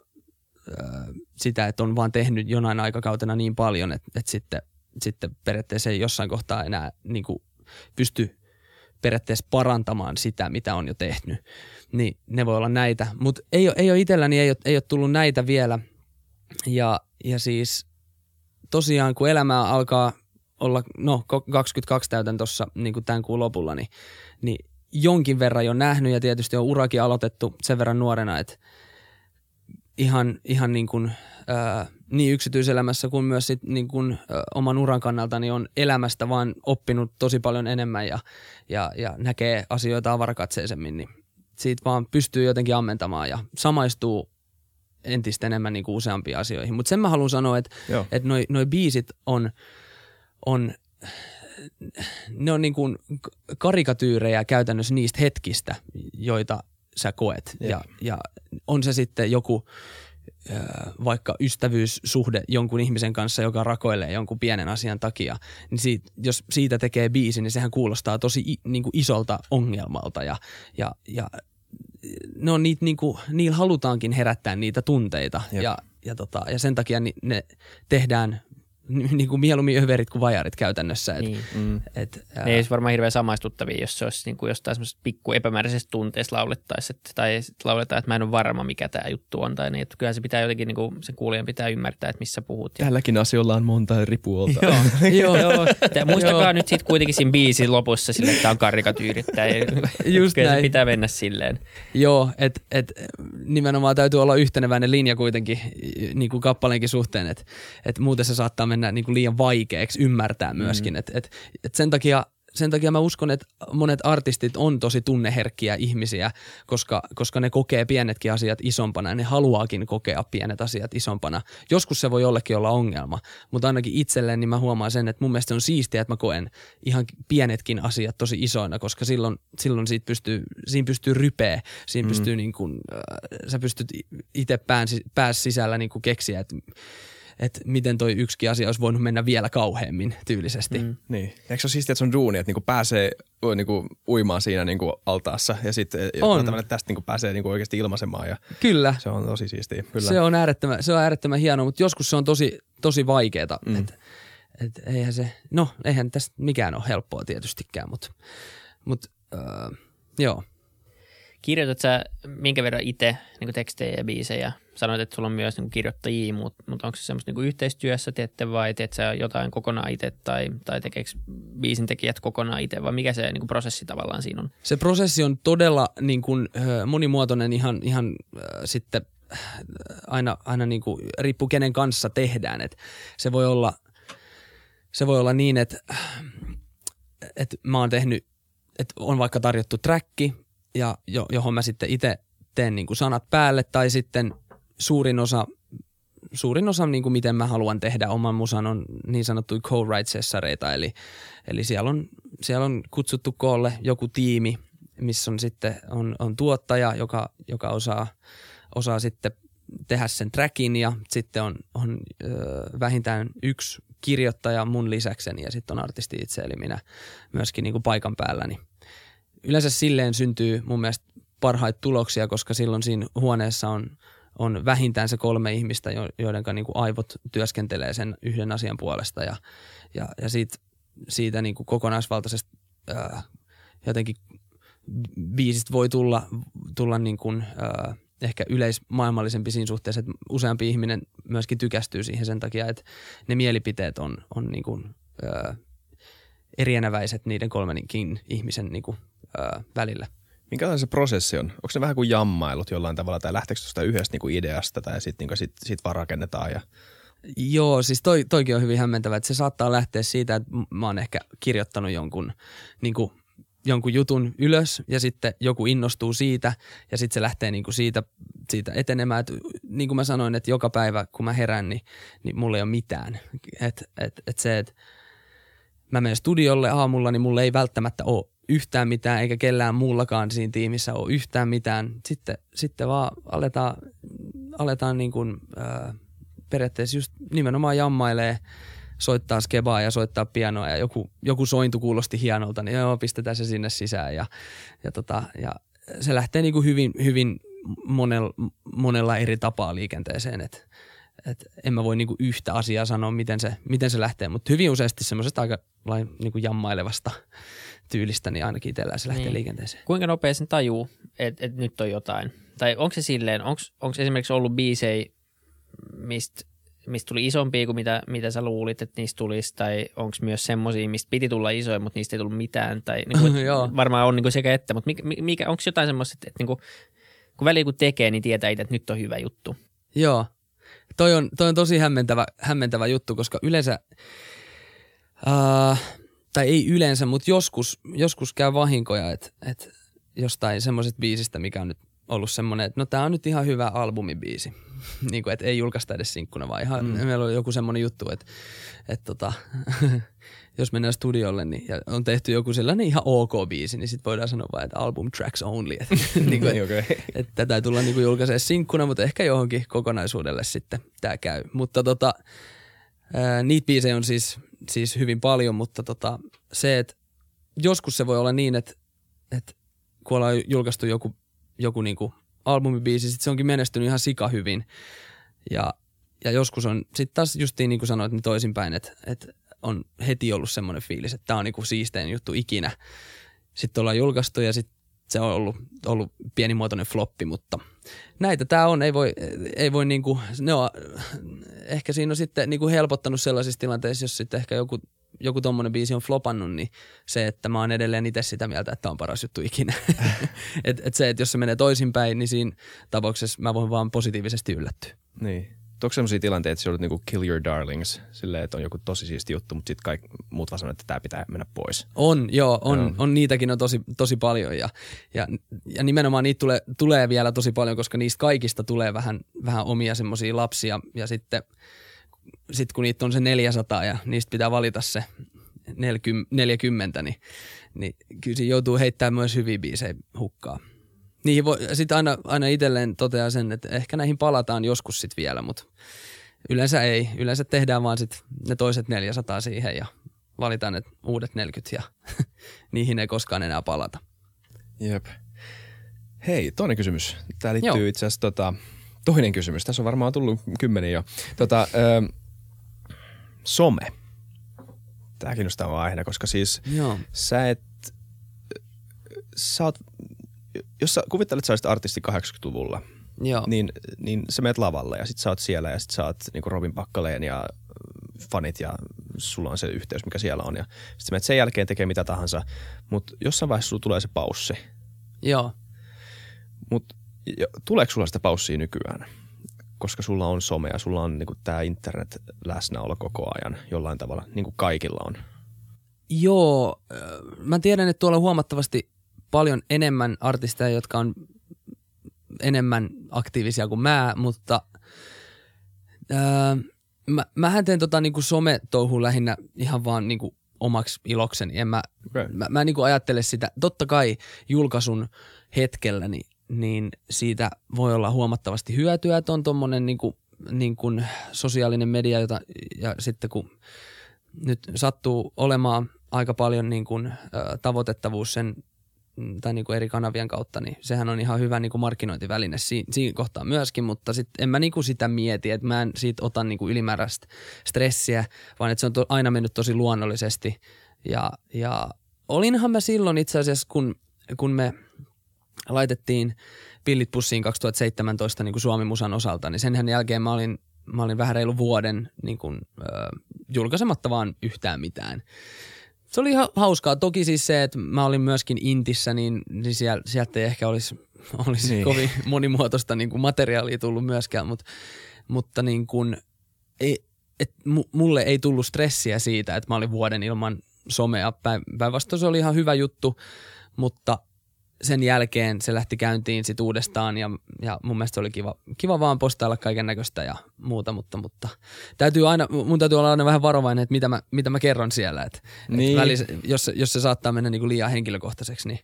sitä, että on vaan tehnyt jonain aikakautena niin paljon, että, että sitten, sitten periaatteessa ei jossain kohtaa enää niinku pysty periaatteessa parantamaan sitä, mitä on jo tehnyt. Niin ne voi olla näitä, mutta ei ole, ei ole itselläni, ei ole, ei ole tullut näitä vielä. Ja, ja siis tosiaan kun elämää alkaa olla, no 22 täytän tuossa niin tämän kuun lopulla, niin, niin jonkin verran jo nähnyt ja tietysti on urakin aloitettu sen verran nuorena, että ihan, ihan niin, kuin, ää, niin yksityiselämässä kuin myös sit niin kuin, ä, oman uran kannalta niin on elämästä vaan oppinut tosi paljon enemmän ja, ja, ja näkee asioita avarakatseisemmin, niin siitä vaan pystyy jotenkin ammentamaan ja samaistuu entistä enemmän niin kuin useampiin asioihin. Mutta sen mä haluan sanoa, että et noi, noi biisit on, on ne on niin kuin karikatyyrejä käytännössä niistä hetkistä, joita sä koet. Ja, ja on se sitten joku vaikka ystävyyssuhde jonkun ihmisen kanssa, joka rakoilee jonkun pienen asian takia, niin siitä, jos siitä tekee biisi, niin sehän kuulostaa tosi niin kuin isolta ongelmalta ja, ja, ja ne on niitä, niinku, niillä halutaankin herättää niitä tunteita ja, ja, tota, ja sen takia ni, ne tehdään niin kuin mieluummin överit kuin vajarit käytännössä. Et, niin. mm. et, ää... Ne ei olisi varmaan hirveän samaistuttavia, jos se olisi niin kuin jostain semmoisesta pikku epämääräisestä tunteesta laulettaisiin, tai lauletaan, että mä en ole varma, mikä tämä juttu on. Tai niin, että kyllähän se pitää jotenkin, niin kuin, sen kuulijan pitää ymmärtää, että missä puhut. Ja... Tälläkin asioilla on monta eri puolta. joo, joo. Muistakaa nyt sitten kuitenkin siinä biisin lopussa sille, että tämä on karikatyyri. Just näin. se pitää mennä silleen. Joo, että et, nimenomaan täytyy olla yhteneväinen linja kuitenkin niin kuin kappaleenkin suhteen, että et muuten se saattaa mennä niin kuin liian vaikeaksi ymmärtää myöskin. Mm. Et, et, et sen takia sen takia mä uskon, että monet artistit on tosi tunneherkkiä ihmisiä, koska, koska ne kokee pienetkin asiat isompana ja ne haluaakin kokea pienet asiat isompana. Joskus se voi jollekin olla ongelma, mutta ainakin itselleen niin mä huomaan sen, että mun mielestä on siistiä, että mä koen ihan pienetkin asiat tosi isoina, koska silloin, silloin siitä pystyy, siinä pystyy rypeä, siinä mm. pystyy niin kuin, äh, sä pystyt itse pään, pään sisällä niin kuin keksiä, että että miten toi yksikin asia olisi voinut mennä vielä kauheammin tyylisesti. Mm. Niin. Eikö se ole siistiä, että se on duuni, että niinku pääsee niinku uimaan siinä niinku altaassa ja sitten On. tästä niinku pääsee niinku oikeasti ilmaisemaan ja Kyllä, se on tosi siistiä. Kyllä. se on äärettömän, se on äärettömän hienoa, mutta joskus se on tosi, tosi vaikeeta. Mm. Et, et eihän se, no eihän tästä mikään ole helppoa tietystikään, mutta mut, äh, joo. Kirjoitat sä minkä verran itse niin tekstejä ja biisejä? Sanoit, että sulla on myös niin kirjoittajia, mutta, mutta onko se semmoista niin yhteistyössä teette vai teet sä jotain kokonaan itse tai, tai tekeekö biisin tekijät kokonaan itse vai mikä se niin prosessi tavallaan siinä on? Se prosessi on todella niin kuin, monimuotoinen ihan, ihan äh, sitten aina, aina niin kuin, riippuu kenen kanssa tehdään. Et se, voi olla, se voi olla niin, että, että mä oon tehnyt, että on vaikka tarjottu träkki, ja jo, johon mä sitten itse teen niin kuin sanat päälle tai sitten suurin osa, suurin osa niin kuin miten mä haluan tehdä oman musan on niin sanottuja co-write-sessareita, eli, eli siellä, on, siellä on kutsuttu koolle joku tiimi, missä on sitten on, on tuottaja, joka, joka osaa, osaa sitten tehdä sen trackin ja sitten on, on ö, vähintään yksi kirjoittaja mun lisäkseni ja sitten on artisti itse, eli minä myöskin niin kuin paikan päällä. Niin yleensä silleen syntyy mun mielestä parhaita tuloksia, koska silloin siinä huoneessa on, on vähintään se kolme ihmistä, joiden niin kuin aivot työskentelee sen yhden asian puolesta. Ja, ja, ja siitä, siitä niin kuin kokonaisvaltaisesta ää, jotenkin biisistä voi tulla, tulla niin kuin, ää, ehkä yleismaailmallisempi siinä suhteessa, että useampi ihminen myöskin tykästyy siihen sen takia, että ne mielipiteet on, on niin kuin, ää, erienäväiset niiden kolmenkin ihmisen niin kuin, ää, välillä. Minkälainen se prosessi on? Onko se vähän kuin jammailut jollain tavalla tai lähteekö tuosta yhdestä niinku ideasta tai sitten niinku sit, sit vaan rakennetaan ja Joo, siis toi, toikin on hyvin hämmentävä, että se saattaa lähteä siitä, että mä oon ehkä kirjoittanut jonkun, niin kuin, jonkun jutun ylös ja sitten joku innostuu siitä ja sitten se lähtee niin kuin siitä, siitä etenemään. Et, niin kuin mä sanoin, että joka päivä kun mä herään, niin, niin mulla ei ole mitään. Et, et, et se, että mä menen studiolle aamulla, niin mulla ei välttämättä ole yhtään mitään, eikä kellään muullakaan siinä tiimissä ole yhtään mitään. Sitten, sitten vaan aletaan, aletaan niin kuin, ää, periaatteessa just nimenomaan jammailee, soittaa skebaa ja soittaa pianoa ja joku, joku sointu kuulosti hienolta, niin joo, pistetään se sinne sisään ja, ja, tota, ja se lähtee niin kuin hyvin, hyvin monella, monella eri tapaa liikenteeseen, että et en mä voi niinku yhtä asiaa sanoa, miten se, miten se lähtee, mutta hyvin useasti semmoisesta aika lain, niinku jammailevasta tyylistä, niin ainakin itsellään se lähtee niin. liikenteeseen. Kuinka nopea sen tajuu, että et nyt on jotain? Tai onko se silleen, onko esimerkiksi ollut biisei, mistä mistä tuli isompia kuin mitä, mitä sä luulit, että niistä tulisi, tai onko myös semmoisia, mistä piti tulla isoja, mutta niistä ei tullut mitään, tai niin kuin, varmaan on niin kuin sekä että, mutta mikä, mikä, onko jotain semmoista, että, että niin kuin, kun väliin kun tekee, niin tietää itse, että nyt on hyvä juttu. Joo, toi on, toi on tosi hämmentävä, hämmentävä juttu, koska yleensä, uh, tai ei yleensä, mutta joskus, joskus käy vahinkoja, että et jostain semmoisesta biisistä, mikä on nyt ollut semmoinen, että no tää on nyt ihan hyvä albumibiisi. niin kuin, että ei julkaista edes sinkkuna, vaan ihan, mm. meillä on joku semmoinen juttu, että, että tota, jos mennään studiolle niin, ja on tehty joku sellainen ihan ok biisi, niin sitten voidaan sanoa vain, että album tracks only. Että, niin kuin, okay. että tätä ei tulla niin julkaisemaan sinkkuna, mutta ehkä johonkin kokonaisuudelle sitten tämä käy. Mutta tota, ää, niitä biisejä on siis, siis hyvin paljon, mutta tota, se, että joskus se voi olla niin, että, että kun ollaan julkaistu joku, joku niin kuin albumibiisi, sitten se onkin menestynyt ihan sika hyvin. Ja, ja joskus on sitten taas justiin niin kuin sanoit, niin toisinpäin, että, että on heti ollut semmoinen fiilis, että tämä on niinku siistein juttu ikinä. Sitten ollaan julkaistu ja sitten se on ollut, ollut pienimuotoinen floppi, mutta näitä tämä on, ei voi, ei voi niinku, ne on, ehkä siinä on sitten niinku helpottanut sellaisissa tilanteissa, jos sitten ehkä joku, joku tommonen biisi on flopannut, niin se, että mä oon edelleen itse sitä mieltä, että on paras juttu ikinä. et, et se, että jos se menee toisinpäin, niin siinä tapauksessa mä voin vaan positiivisesti yllättyä. Niin onko sellaisia tilanteita, että sä joudut niinku kill your darlings, silleen, että on joku tosi siisti juttu, mutta sitten kaikki muut vaan sanoo, että tämä pitää mennä pois? On, joo, on, no. on niitäkin on tosi, tosi paljon ja, ja, ja nimenomaan niitä tulee, tulee vielä tosi paljon, koska niistä kaikista tulee vähän, vähän omia semmoisia lapsia ja sitten sit kun niitä on se 400 ja niistä pitää valita se 40, niin, niin kyllä siinä joutuu heittämään myös hyviä biisejä hukkaa. Niihin voi, sit aina, aina itselleen toteaa sen, että ehkä näihin palataan joskus sitten vielä, mutta Yleensä ei. Yleensä tehdään vaan sit ne toiset 400 siihen ja valitaan ne uudet 40 ja niihin ei koskaan enää palata. Jep. Hei, toinen kysymys. Tämä liittyy Joo. itse asiassa tota, toinen kysymys. Tässä on varmaan tullut kymmenen jo. Tota, ö, some. Tämä kiinnostaa aiheena, koska siis Joo. sä et, sä oot, jos sä kuvittelet, että sä olisit artisti 80-luvulla, Joo. niin, niin sä menet lavalle ja sit sä oot siellä ja sit sä oot niinku Robin Pakkaleen ja fanit ja sulla on se yhteys, mikä siellä on. Ja sit sä menet sen jälkeen tekee mitä tahansa, mutta jossain vaiheessa sulla tulee se paussi. Joo. Mutta tuleeko sulla sitä paussia nykyään? Koska sulla on some ja sulla on niinku tämä internet läsnäolo koko ajan jollain tavalla, niin kuin kaikilla on. Joo, äh, mä tiedän, että tuolla on huomattavasti paljon enemmän artisteja, jotka on enemmän aktiivisia kuin mä, mutta ää, mä, mähän teen tota niinku some-touhua lähinnä ihan vaan niinku omaksi ilokseni. En mä, Okay. mä, mä en niinku ajattele sitä, totta kai julkaisun hetkellä niin, niin siitä voi olla huomattavasti hyötyä, että on tommonen niinku, niinku sosiaalinen media, jota, ja sitten kun nyt sattuu olemaan aika paljon niin kuin, ä, tavoitettavuus sen tai niin kuin eri kanavien kautta, niin sehän on ihan hyvä niin kuin markkinointiväline si- siinä kohtaa myöskin, mutta sit en mä niin kuin sitä mieti, että mä en siitä ota niin kuin ylimääräistä stressiä, vaan että se on to- aina mennyt tosi luonnollisesti ja, ja olinhan mä silloin itse asiassa, kun, kun me laitettiin pillit pussiin 2017 niin kuin Suomi Musan osalta, niin senhän jälkeen mä olin, mä olin vähän reilu vuoden niin kuin, ö, julkaisematta vaan yhtään mitään. Se oli ihan hauskaa. Toki siis se, että mä olin myöskin Intissä, niin, niin siel, sieltä ei ehkä olisi, olisi Niin. kovin monimuotoista niin kuin materiaalia tullut myöskään, mutta, mutta niin kuin, ei, et mu- mulle ei tullut stressiä siitä, että mä olin vuoden ilman somea. Päin- Päinvastoin se oli ihan hyvä juttu, mutta sen jälkeen se lähti käyntiin sit uudestaan ja, ja mun mielestä se oli kiva, kiva vaan postailla kaiken näköistä ja muuta, mutta, mutta täytyy aina, mun täytyy olla aina vähän varovainen, että mitä mä, mitä mä kerron siellä. Et, Niin. et välis, jos, jos se saattaa mennä niinku liian henkilökohtaiseksi, niin,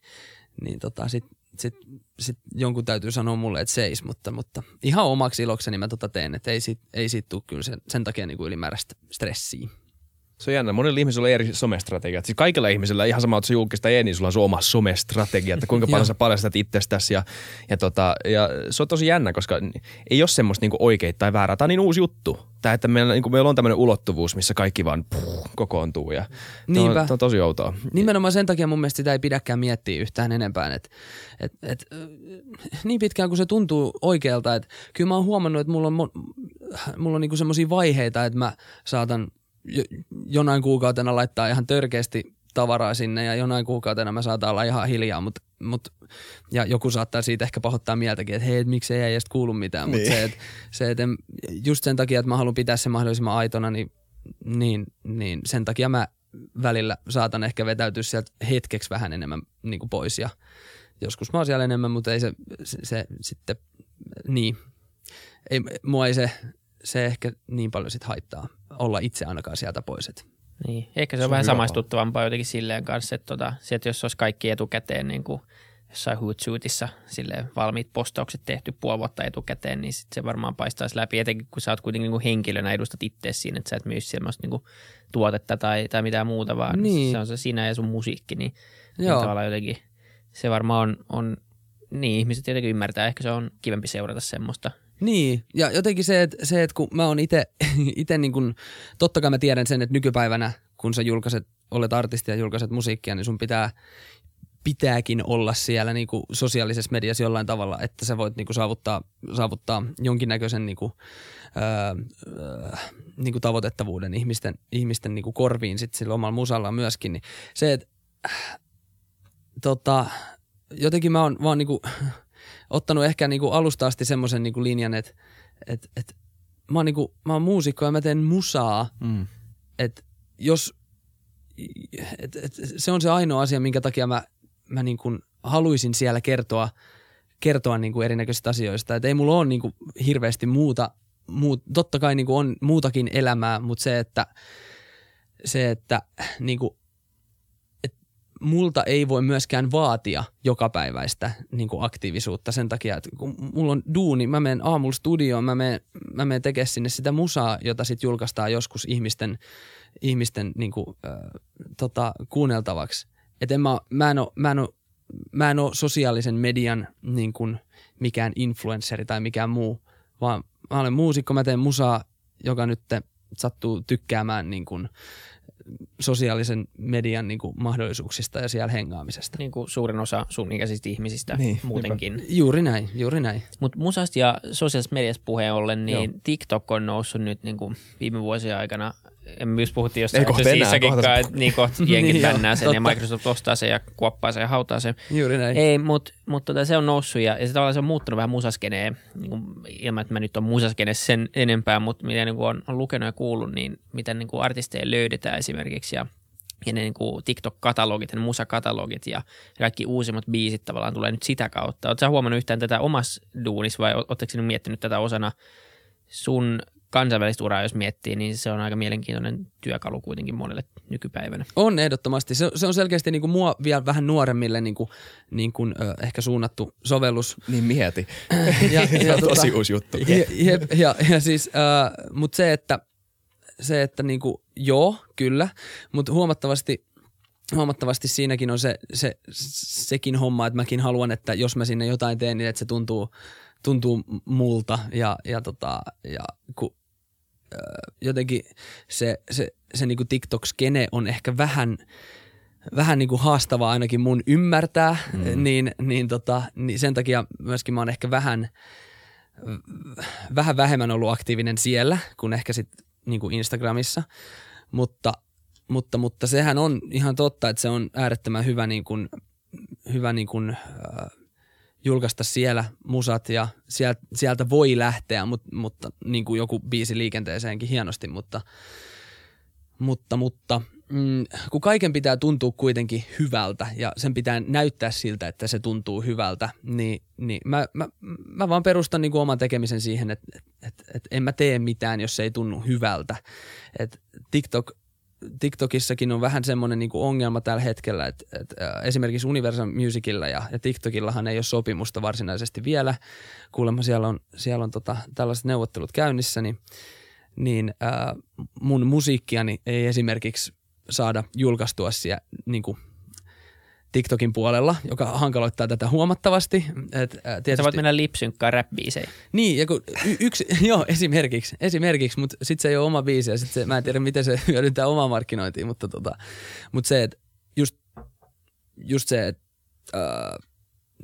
niin tota, sit, sit, sit jonkun täytyy sanoa mulle, että seis, mutta, mutta ihan omaksi ilokseni mä tota teen, että ei siitä, ei siitä tule kyllä sen, sen takia niinku ylimääräistä stressiä. Se on jännä. Monilla ihmisillä on eri somestrategiat. Siis kaikilla ihmisillä, ihan sama, että se julkista ei, niin sulla on sun oma somestrategia, että kuinka paljon sä paljastat itsestäsi. Ja, ja, tota, ja se on tosi jännä, koska ei ole semmoista niinku oikeita tai väärää. Tämä on niin uusi juttu. Tämä, että meillä, niinku, meillä on tämmöinen ulottuvuus, missä kaikki vaan puh, kokoontuu. Ja Tämä Niinpä. on, tää on tosi outoa. Nimenomaan sen takia mun mielestä sitä ei pidäkään miettiä yhtään enempään. Et, et, et, äh, niin pitkään kuin se tuntuu oikealta, että kyllä mä oon huomannut, että mulla on, mulla on niinku semmoisia vaiheita, että mä saatan jonain kuukautena laittaa ihan törkeästi tavaraa sinne ja jonain kuukautena mä saatan olla ihan hiljaa, mut, mut, ja joku saattaa siitä ehkä pahoittaa mieltäkin, että hei, et miksi ei edes kuulu mitään, mutta Niin. se, että se, et en, just sen takia, että mä haluan pitää sen mahdollisimman aitona, niin, niin, niin sen takia mä välillä saatan ehkä vetäytyä sieltä hetkeksi vähän enemmän niin kuin pois ja joskus mä oon siellä enemmän, mutta ei se, se, se sitten, niin, ei, mua ei se, se ehkä niin paljon sit haittaa olla itse ainakaan sieltä pois. Et. Niin. Ehkä se Se on, on vähän samaistuttavampaa jotenkin silleen kanssa, että, tota, se, että jos olisi kaikki etukäteen niin kuin jossain Hootsuitissa silleen valmiit postaukset tehty puoli vuotta etukäteen, niin sit se varmaan paistaisi läpi, etenkin kun sä oot kuitenkin niin kuin henkilönä edustat itse siinä, että sä et myy semmoista niin kuin tuotetta tai, tai mitään muuta, vaan Niin. se on se sinä ja sun musiikki, niin, niin Joo. tavallaan jotenkin se varmaan on, on niin ihmiset jotenkin ymmärtää, ehkä se on kivempi seurata semmoista. Niin, ja jotenkin se, että, se, että kun mä oon itse, ite niin kun, totta kai mä tiedän sen, että nykypäivänä, kun sä julkaiset, olet artisti ja julkaiset musiikkia, niin sun pitää, pitääkin olla siellä niin kuin sosiaalisessa mediassa jollain tavalla, että sä voit niin kuin saavuttaa, saavuttaa jonkinnäköisen niin kuin, öö, öö, niin kuin tavoitettavuuden ihmisten, ihmisten niin kuin korviin sit sillä omalla musalla myöskin. Niin se, että äh, tota, jotenkin mä oon vaan niin kuin, ottanut ehkä niin kuin alusta asti semmoisen niin linjan, että et, et, mä, oon niin kuin, mä oon muusikko ja mä teen musaa, Mm. että jos et, et, se on se ainoa asia, minkä takia mä, mä niin kuin haluaisin siellä kertoa, kertoa niin kuin erinäköisistä asioista. Et ei mulla ole niin kuin hirveästi muuta, muut, totta kai niin kuin on muutakin elämää, mutta se, että, se, että niin kuin, et multa ei voi myöskään vaatia jokapäiväistä niin kuin aktiivisuutta sen takia, että kun mulla on duuni, mä menen aamulla studioon, mä menen, mä menen tekemään sinne sitä musaa, jota sitten julkaistaan joskus ihmisten, ihmisten niin kuin, äh, tota, kuunneltavaksi. Et en mä, mä, en ole, mä, en mä sosiaalisen median niin kuin mikään influenceri tai mikään muu, vaan mä olen muusikko, mä teen musaa, joka nyt sattuu tykkäämään niin kuin, sosiaalisen median niin kuin, mahdollisuuksista ja siellä hengaamisesta. Niin kuin suurin osa sun ikäisistä ihmisistä niin, muutenkin. Niinpä. Juuri näin, juuri näin. Mutta musasta ja sosiaalisesta mediasta puheen ollen, niin Joo. TikTok on noussut nyt niin kuin viime vuosien aikana myös puhuttiin jostain siissäkin, että niin kohta jenkin niin, bännää sen ja Microsoft ostaa sen ja kuoppaa sen ja hautaa sen. Juuri näin. Ei, mutta mut tota, se on noussut ja, ja se tavallaan se on muuttunut vähän musaskeneen, niin kuin, ilman että mä nyt on musaskene sen enempää, mutta mitä niin kuin on, on lukenut ja kuullut, niin miten niin kuin artisteja löydetään esimerkiksi ja ja ne niin kuin TikTok-katalogit ja ne musakatalogit ja kaikki uusimmat biisit tavallaan tulee nyt sitä kautta. Oletko huomannut yhtään tätä omassa duunissa vai oletteko miettinyt tätä osana sun kansainvälistä uraa, jos miettii, niin se on aika mielenkiintoinen työkalu kuitenkin monelle nykypäivänä. On ehdottomasti. Se, se on selkeästi niin kuin mua vielä vähän nuoremmille niin kuin, niin kuin, ö, ehkä suunnattu sovellus. Niin mieti. ja, ja, tota, tosi uusi juttu. Ja, ja, ja, ja siis, mutta se, että, se, että niin kuin, joo, kyllä, mutta huomattavasti huomattavasti siinäkin on se, se, sekin homma, että mäkin haluan, että jos mä sinne jotain teen, niin että se tuntuu, tuntuu multa ja, ja, tota, ja kun jotenkin se, se, se niin kuin TikTok-skene on ehkä vähän, vähän niin kuin haastavaa ainakin mun ymmärtää, mm. niin, niin, tota, niin sen takia myöskin mä oon ehkä vähän, vähän vähemmän ollut aktiivinen siellä kuin ehkä sitten niin kuin Instagramissa, mutta, mutta, mutta sehän on ihan totta, että se on äärettömän hyvä, niin kuin, hyvä niin kuin, äh, julkaista siellä musat ja sieltä, voi lähteä, mutta, mutta niin kuin joku biisi liikenteeseenkin hienosti, mutta, mutta, mutta mm, kun kaiken pitää tuntua kuitenkin hyvältä ja sen pitää näyttää siltä, että se tuntuu hyvältä, niin, niin mä, mä, mä vaan perustan niin kuin oman tekemisen siihen, että että että että en mä tee mitään, jos se ei tunnu hyvältä. Et TikTok TikTokissakin on vähän semmoinen niin kuin ongelma tällä hetkellä, että, että esimerkiksi Universal Musicilla ja, ja TikTokillahan ei ole sopimusta varsinaisesti vielä. Kuulemma siellä on, siellä on tota, tällaiset neuvottelut käynnissä, niin, niin ää, mun musiikkiani ei esimerkiksi saada julkaistua siellä niin kuin TikTokin puolella, joka hankaloittaa tätä huomattavasti. Et, ää, tietysti... Sä voit mennä lipsynkkaan räppiiseen. Niin, ja kun y- yksi, joo, esimerkiksi, esimerkiksi mutta sitten se ei ole oma biisi ja sit se, mä en tiedä miten se hyödyntää omaa markkinointia, mutta tota, mut se, että just, just se, että äh,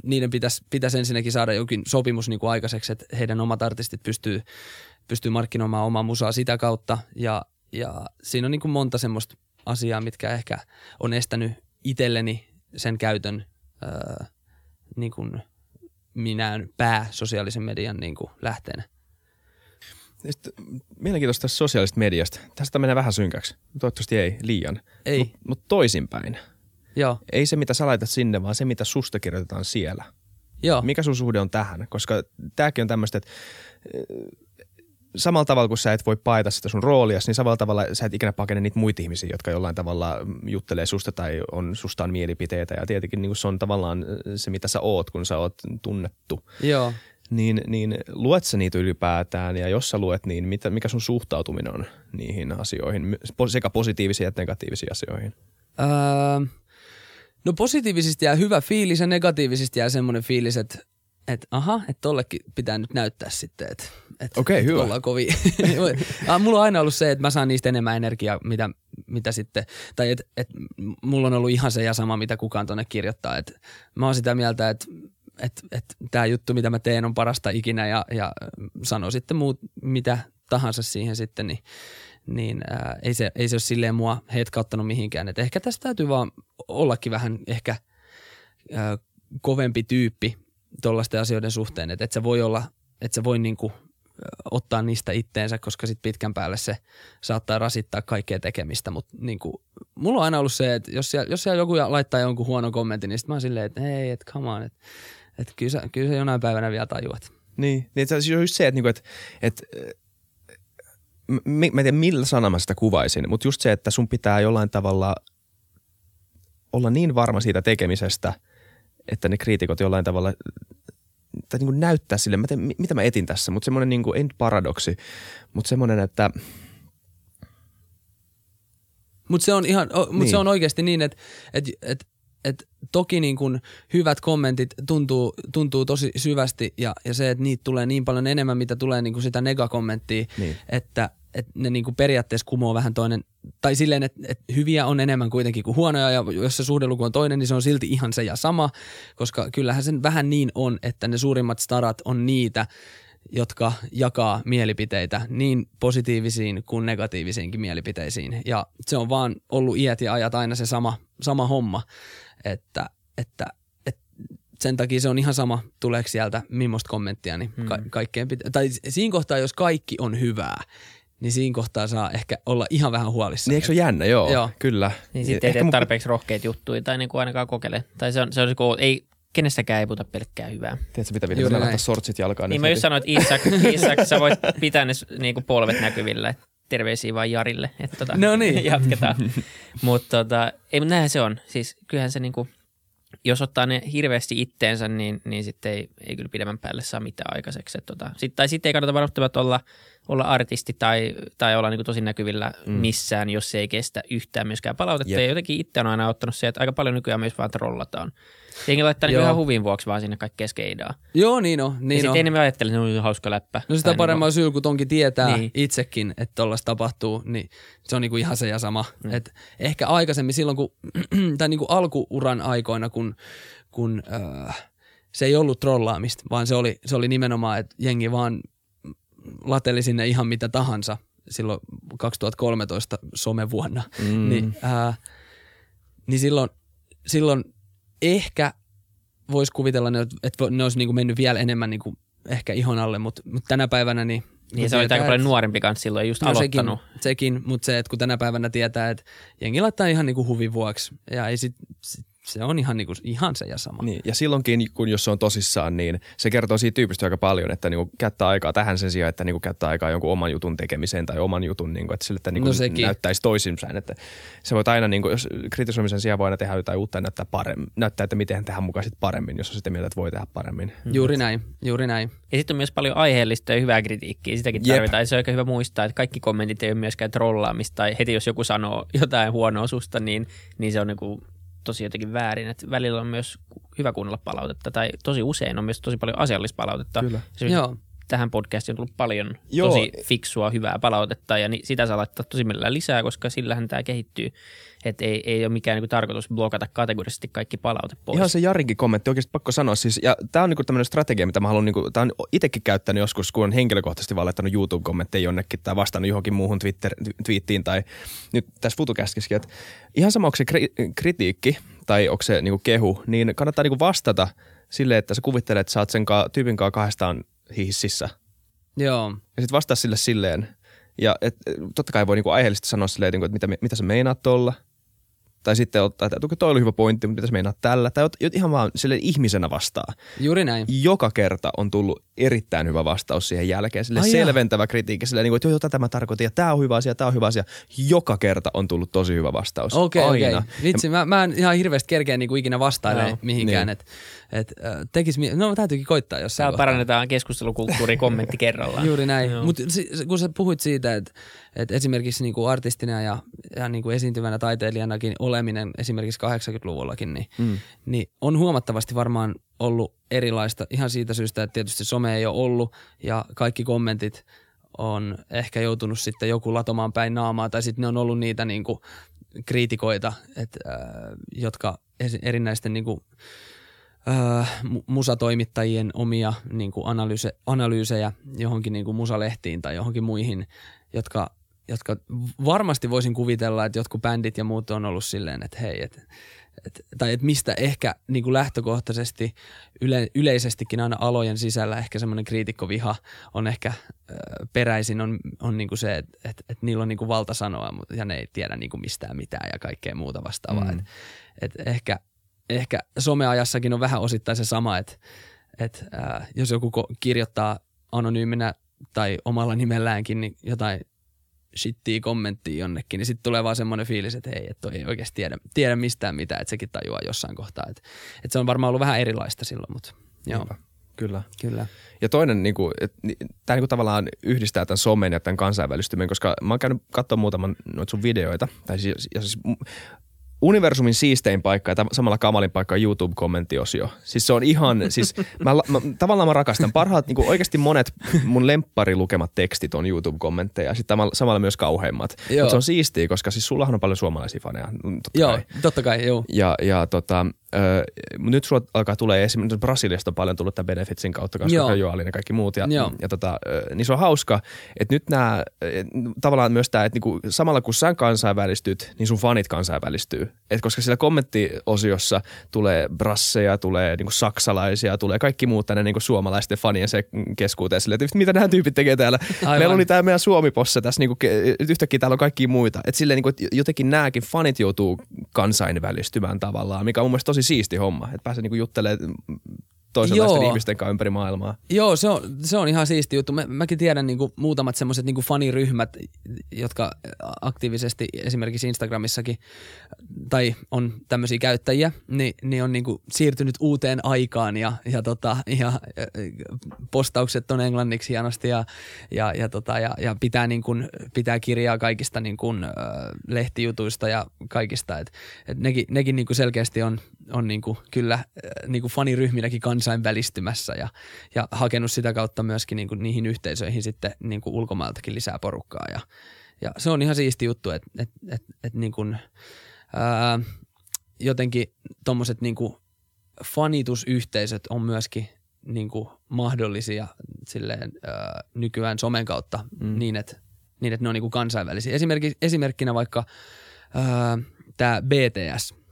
niiden pitäisi pitäis ensinnäkin saada jokin sopimus niin kuin aikaiseksi, että heidän omat artistit pystyy, pystyy markkinoimaan omaa musaa sitä kautta ja, ja siinä on niin kuin monta semmoista asiaa, mitkä ehkä on estänyt itselleni sen käytön ää, niin kuin minään pää sosiaalisen median niin kuin lähteenä. Sitten, mielenkiintoista tästä sosiaalisesta mediasta. Tästä menee vähän synkäksi. Toivottavasti ei liian. Ei. Mutta mut toisinpäin. Joo. Ei se, mitä sä laitat sinne, vaan se, mitä susta kirjoitetaan siellä. Joo. Mikä sun suhde on tähän? Koska tämäkin on tämmöistä, että samalla tavalla kuin sä et voi paeta sitä sun roolia, niin samalla tavalla sä et ikinä pakene niitä muita ihmisiä, jotka jollain tavalla juttelee susta tai on sustaan mielipiteitä. Ja tietenkin niin se on tavallaan se, mitä sä oot, kun sä oot tunnettu. Joo. Niin, niin luet sä niitä ylipäätään ja jos sä luet, niin mitä, mikä sun suhtautuminen on niihin asioihin, sekä positiivisiin että negatiivisiin asioihin? Öö, no positiivisesti jää hyvä fiilis ja negatiivisesti jää semmoinen fiilis, että että aha, että tollekin pitää nyt näyttää sitten, että et, Okei, okay, hyvä. ollaan kovin. mulla on aina ollut se, että mä saan niistä enemmän energiaa, mitä, mitä sitten, tai että et, mulla on ollut ihan se ja sama, mitä kukaan tonne kirjoittaa. Et mä oon sitä mieltä, että et, et, tämä juttu, mitä mä teen, on parasta ikinä ja, ja sano sitten muut, mitä tahansa siihen sitten, niin, niin ää, ei, se, ei se ole silleen mua hetkauttanut mihinkään. Et ehkä tästä täytyy vaan ollakin vähän ehkä ää, kovempi tyyppi tuollaisten asioiden suhteen, että et sä voi olla, että sä voi niinku ottaa niistä itteensä, koska sit pitkän päälle se saattaa rasittaa kaikkea tekemistä, mutta niinku, mulla on aina ollut se, että jos siellä, jos siellä joku laittaa jonkun huonon kommentin, niin sit mä oon silleen, että hei, että come on, että et kyllä, sä, kyllä sä jonain päivänä vielä tajuat. Niin, niin että se on just se, että, niinku, että, että mä en tiedä millä sanalla mä sitä kuvaisin, mutta just se, että sun pitää jollain tavalla olla niin varma siitä tekemisestä, että ne kriitikot jollain tavalla tai niin kuin näyttää sille, mä teen, mitä mä etin tässä, mutta semmoinen, niin kuin, ei nyt paradoksi, mutta semmoinen, että Mutta se on ihan, mut Niin. se on oikeasti niin, että et, et, et toki niin kun hyvät kommentit tuntuu, tuntuu tosi syvästi ja, ja se, että niitä tulee niin paljon enemmän, mitä tulee niin kuin sitä negakommenttia, Niin. että, että ne niin kuin periaatteessa kumoo vähän toinen, tai silleen, että, että hyviä on enemmän kuitenkin kuin huonoja ja jos se suhdeluku on toinen, niin se on silti ihan se ja sama, koska kyllähän sen vähän niin on, että ne suurimmat starat on niitä, jotka jakaa mielipiteitä niin positiivisiin kuin negatiivisiinkin mielipiteisiin. Ja se on vaan ollut iät ja ajat aina se sama, sama homma, että, että, että sen takia se on ihan sama, tuleeko sieltä millaista kommenttia, niin ka- kaikkeen pitä- tai siinä kohtaa, jos kaikki on hyvää, niin siinä kohtaa saa ehkä olla ihan vähän huolissaan. niin eikö se ole jännä? Joo, Joo. kyllä. Niin sitten ei tee mun- tarpeeksi rohkeita juttuja tai niin kuin ainakaan kokeile. Tai se on, se on se, kun ei, kenestäkään ei puhuta pelkkää hyvää. Tiedätkö mitä, näin. laittaa sortsit jalkaan? Niin nyt mä heti? just sanoin, että Isak, Isak sä voit pitää ne niin kuin polvet näkyvillä. Terveisiä vaan Jarille. Että tota, No niin. jatketaan. mutta tota, ei, mutta näinhän se on. Siis kyllähän se niinku, jos ottaa ne hirveästi itteensä, niin, niin sitten ei, ei kyllä pidemmän päälle saa mitään aikaiseksi. Et tota, sit, tai sitten ei kannata välttämättä olla, olla artisti tai, tai olla niinku tosi näkyvillä mm. missään, jos se ei kestä yhtään myöskään palautetta. Jep. Ja jotenkin itse on aina ottanut se, että aika paljon nykyään myös vaan trollataan. Jengi laittaa niinku Joo. ihan huvin vuoksi vaan sinne kaikkea skeidaa. Joo, niin on. Niin Niin ja sitten enemmän ajattelee, että se on hauska läppä. No sitä Tai paremmin syy, kun tonkin tietää Niin. niin. itsekin, että tollaista tapahtuu, niin se on niinku ihan se ja sama. Mm. Et ehkä aikaisemmin silloin, kun, tai niinku alkuuran aikoina, kun, kun äh, se ei ollut trollaamista, vaan se oli, se oli nimenomaan, että jengi vaan lateli sinne ihan mitä tahansa silloin 2013 somevuonna. Mm. Niin, äh, niin silloin, silloin ehkä voisi kuvitella, että ne olisi niinku mennyt vielä enemmän niinku ehkä ihon alle, mutta mut tänä päivänä niin... Niin se oli aika paljon nuorempi kanssa silloin, just No sekin, aloittanut. sekin mutta se, että kun tänä päivänä tietää, että jengi laittaa ihan niinku huvin vuoksi ja ei sit, sit, se on ihan, niinku, ihan se ja sama. Niin, ja silloinkin, kun jos se on tosissaan, niin se kertoo siitä tyypistä aika paljon, että niinku käyttää aikaa tähän sen sijaan, että niinku käyttää aikaa jonkun oman jutun tekemiseen tai oman jutun, niinku, että sille että niinku No sekin. näyttäisi toisinpäin. Että se voit aina, niinku, jos kritisoimisen sijaan voi aina tehdä jotain uutta ja näyttää, paremmin, näyttää että miten tehdään mukaan sit paremmin, jos on sitä mieltä, että voi tehdä paremmin. Juuri näin, juuri näin. Ja sitten on myös paljon aiheellista ja hyvää kritiikkiä. Sitäkin Jep. tarvitaan. Ja se on aika hyvä muistaa, että kaikki kommentit ei ole myöskään trollaamista. Tai heti jos joku sanoo jotain huonoa susta, niin, niin se on niinku tosi jotenkin väärin. Et välillä on myös hyvä kuunnella palautetta. Tai tosi usein on myös tosi paljon asiallista palautetta. Kyllä. Se, Joo. Tähän podcastiin on tullut paljon Joo. tosi fiksua, hyvää palautetta. Ja ni, sitä saa laittaa tosi mielellään lisää, koska sillähän tämä kehittyy. Että ei, ei ole mikään niinku tarkoitus blokata kategorisesti kaikki palaute pois. Ihan se Jarinkin kommentti, oikeasti pakko sanoa siis, ja tämä on niinku tämmöinen strategia, mitä mä haluan, niinku, tämä on itsekin käyttänyt joskus, kun on henkilökohtaisesti vaan laittanut YouTube-kommentteja jonnekin tai vastannut johonkin muuhun Twitter, twiittiin tai nyt tässä futukäskissäkin, että ihan sama onko se kri- kritiikki tai onko se niinku kehu, niin kannattaa niinku vastata silleen, että sä kuvittelet, että sä oot sen ka- tyypin kanssa kahdestaan hississä. Joo. Ja sitten vastaa sille silleen, ja et, totta kai voi niinku aiheellisesti sanoa silleen, niinku, että mitä, mitä sä meinaat tuolla. Tai sitten ottaa, että toi oli hyvä pointti, mutta mitä sä meinaat tällä. Tai ot- ihan vaan sille ihmisenä vastaa. Juuri näin. Joka kerta on tullut erittäin hyvä vastaus siihen jälkeen. Sille Ai selventävä kritiikki. Sille, niin kuin, että joo, joo, tätä mä tarkoitin ja tämä on hyvä asia, tämä on hyvä asia. Joka kerta on tullut tosi hyvä vastaus. Okei, okei. Aina. Vitsi, mä, mä en ihan hirveästi kerkeä niinku ikinä vastailemaan Joo. mihinkään. Niin. Et, et, tekis, mie- no täytyykin koittaa jossain Täällä parannetaan keskustelukulttuuri kommentti kerrallaan. Juuri näin. Mutta kun sä puhuit siitä, että et esimerkiksi niinku artistina ja, ja niinku esiintyvänä taiteilijanakin oleminen esimerkiksi 80-luvullakin, niin, Mm. niin on huomattavasti varmaan ollut erilaista ihan siitä syystä, että tietysti some ei ole ollut ja kaikki kommentit on ehkä joutunut sitten joku latomaan päin naamaa tai sitten ne on ollut niitä niinku kriitikoita, et, äh, jotka erinäisten niinku, äh, mu- musatoimittajien omia niinku analyyse, analyysejä johonkin niinku musalehtiin tai johonkin muihin, jotka, jotka varmasti voisin kuvitella, että jotkut bändit ja muut on ollut silleen, että hei, et, et, tai että mistä ehkä niinku lähtökohtaisesti yle, yleisestikin aina alojen sisällä ehkä semmoinen kriitikkoviha on ehkä ö, peräisin on, on niinku se, että et, et niillä on niinku valta sanoa ja ne ei tiedä niinku mistään mitään ja kaikkea muuta vastaavaa. Mm. Mm. Et, et ehkä, ehkä someajassakin on vähän osittain se sama, että et, äh, jos joku ko- kirjoittaa anonyyminä tai omalla nimelläänkin niin jotain shittiä kommenttia jonnekin, niin sitten tulee vaan semmoinen fiilis, että hei, että ei oikeasti tiedä, tiedä mistään mitään, että sekin tajuaa jossain kohtaa. Että, että se on varmaan ollut vähän erilaista silloin, mutta joo. Niinpä. Kyllä. Kyllä. Ja toinen, niin kuin, että, tämä niin kuin tavallaan yhdistää tämän somen ja tämän kansainvälistymisen, koska mä oon käynyt katsomaan muutaman noita sun videoita. Tai siis, ja siis universumin siistein paikka ja samalla kamalin paikka on YouTube-kommenttiosio. Siis se on ihan, siis mä, mä, tavallaan mä rakastan. Parhaat, niin oikeasti monet mun lempparilukemat tekstit on YouTube-kommentteja ja sitten samalla myös kauheimmat. Mutta se on siistiä, koska siis sullahan on paljon suomalaisia faneja. Totta joo, kai. totta kai, joo. Ja, ja tota, Öö, nyt sulla alkaa tulee esimerkiksi Brasiliasta on paljon tullut tämän Benefitsin kautta, koska Joo. Ja kaikki muut. Ja, ja tota, niin se on hauska, että nyt nämä, tavallaan myös tämä, että niinku, samalla kun sä kansainvälistyt, niin sun fanit kansainvälistyy. Et koska siellä kommenttiosiossa tulee brasseja, tulee niinku saksalaisia, tulee kaikki muut tänne niinku suomalaisten fanien se keskuuteen sille, että mitä nämä tyypit tekee täällä. Aivan. Meillä oli tämä meidän Suomi-possa tässä, niinku, yhtäkkiä täällä on kaikki muita. Että silleen, niinku, että jotenkin nämäkin fanit joutuu kansainvälistymään tavallaan, mikä on mun mielestä tosi siisti homma, että pääsee niinku juttelemaan toisenlaisten Joo. ihmisten kanssa ympäri maailmaa. Joo, se on, se on ihan siisti juttu. Mä, mäkin tiedän niin kuin muutamat semmoiset niin faniryhmät, jotka aktiivisesti esimerkiksi Instagramissakin, tai on tämmöisiä käyttäjiä, niin, niin on niin kuin siirtynyt uuteen aikaan ja, ja, tota, ja postaukset on englanniksi hienosti ja, ja, ja, tota, ja, ja pitää, niin kuin, pitää kirjaa kaikista niin kuin, äh, lehtijutuista ja kaikista. Et, et nekin, nekin niin kuin selkeästi on, on niin kuin, kyllä äh, niin kuin faniryhminäkin kansainvälistymässä ja, ja hakenut sitä kautta myöskin niin kuin niihin yhteisöihin sitten niin kuin ulkomailtakin lisää porukkaa. Ja, ja se on ihan siisti juttu, että et, et, et niin kuin, ää, jotenkin tuommoiset niin fanitusyhteisöt on myöskin niin kuin mahdollisia silleen, ää, nykyään somen kautta mm. niin, että niin, että ne on niin kuin kansainvälisiä. Esimerkki, esimerkkinä vaikka tämä BTS –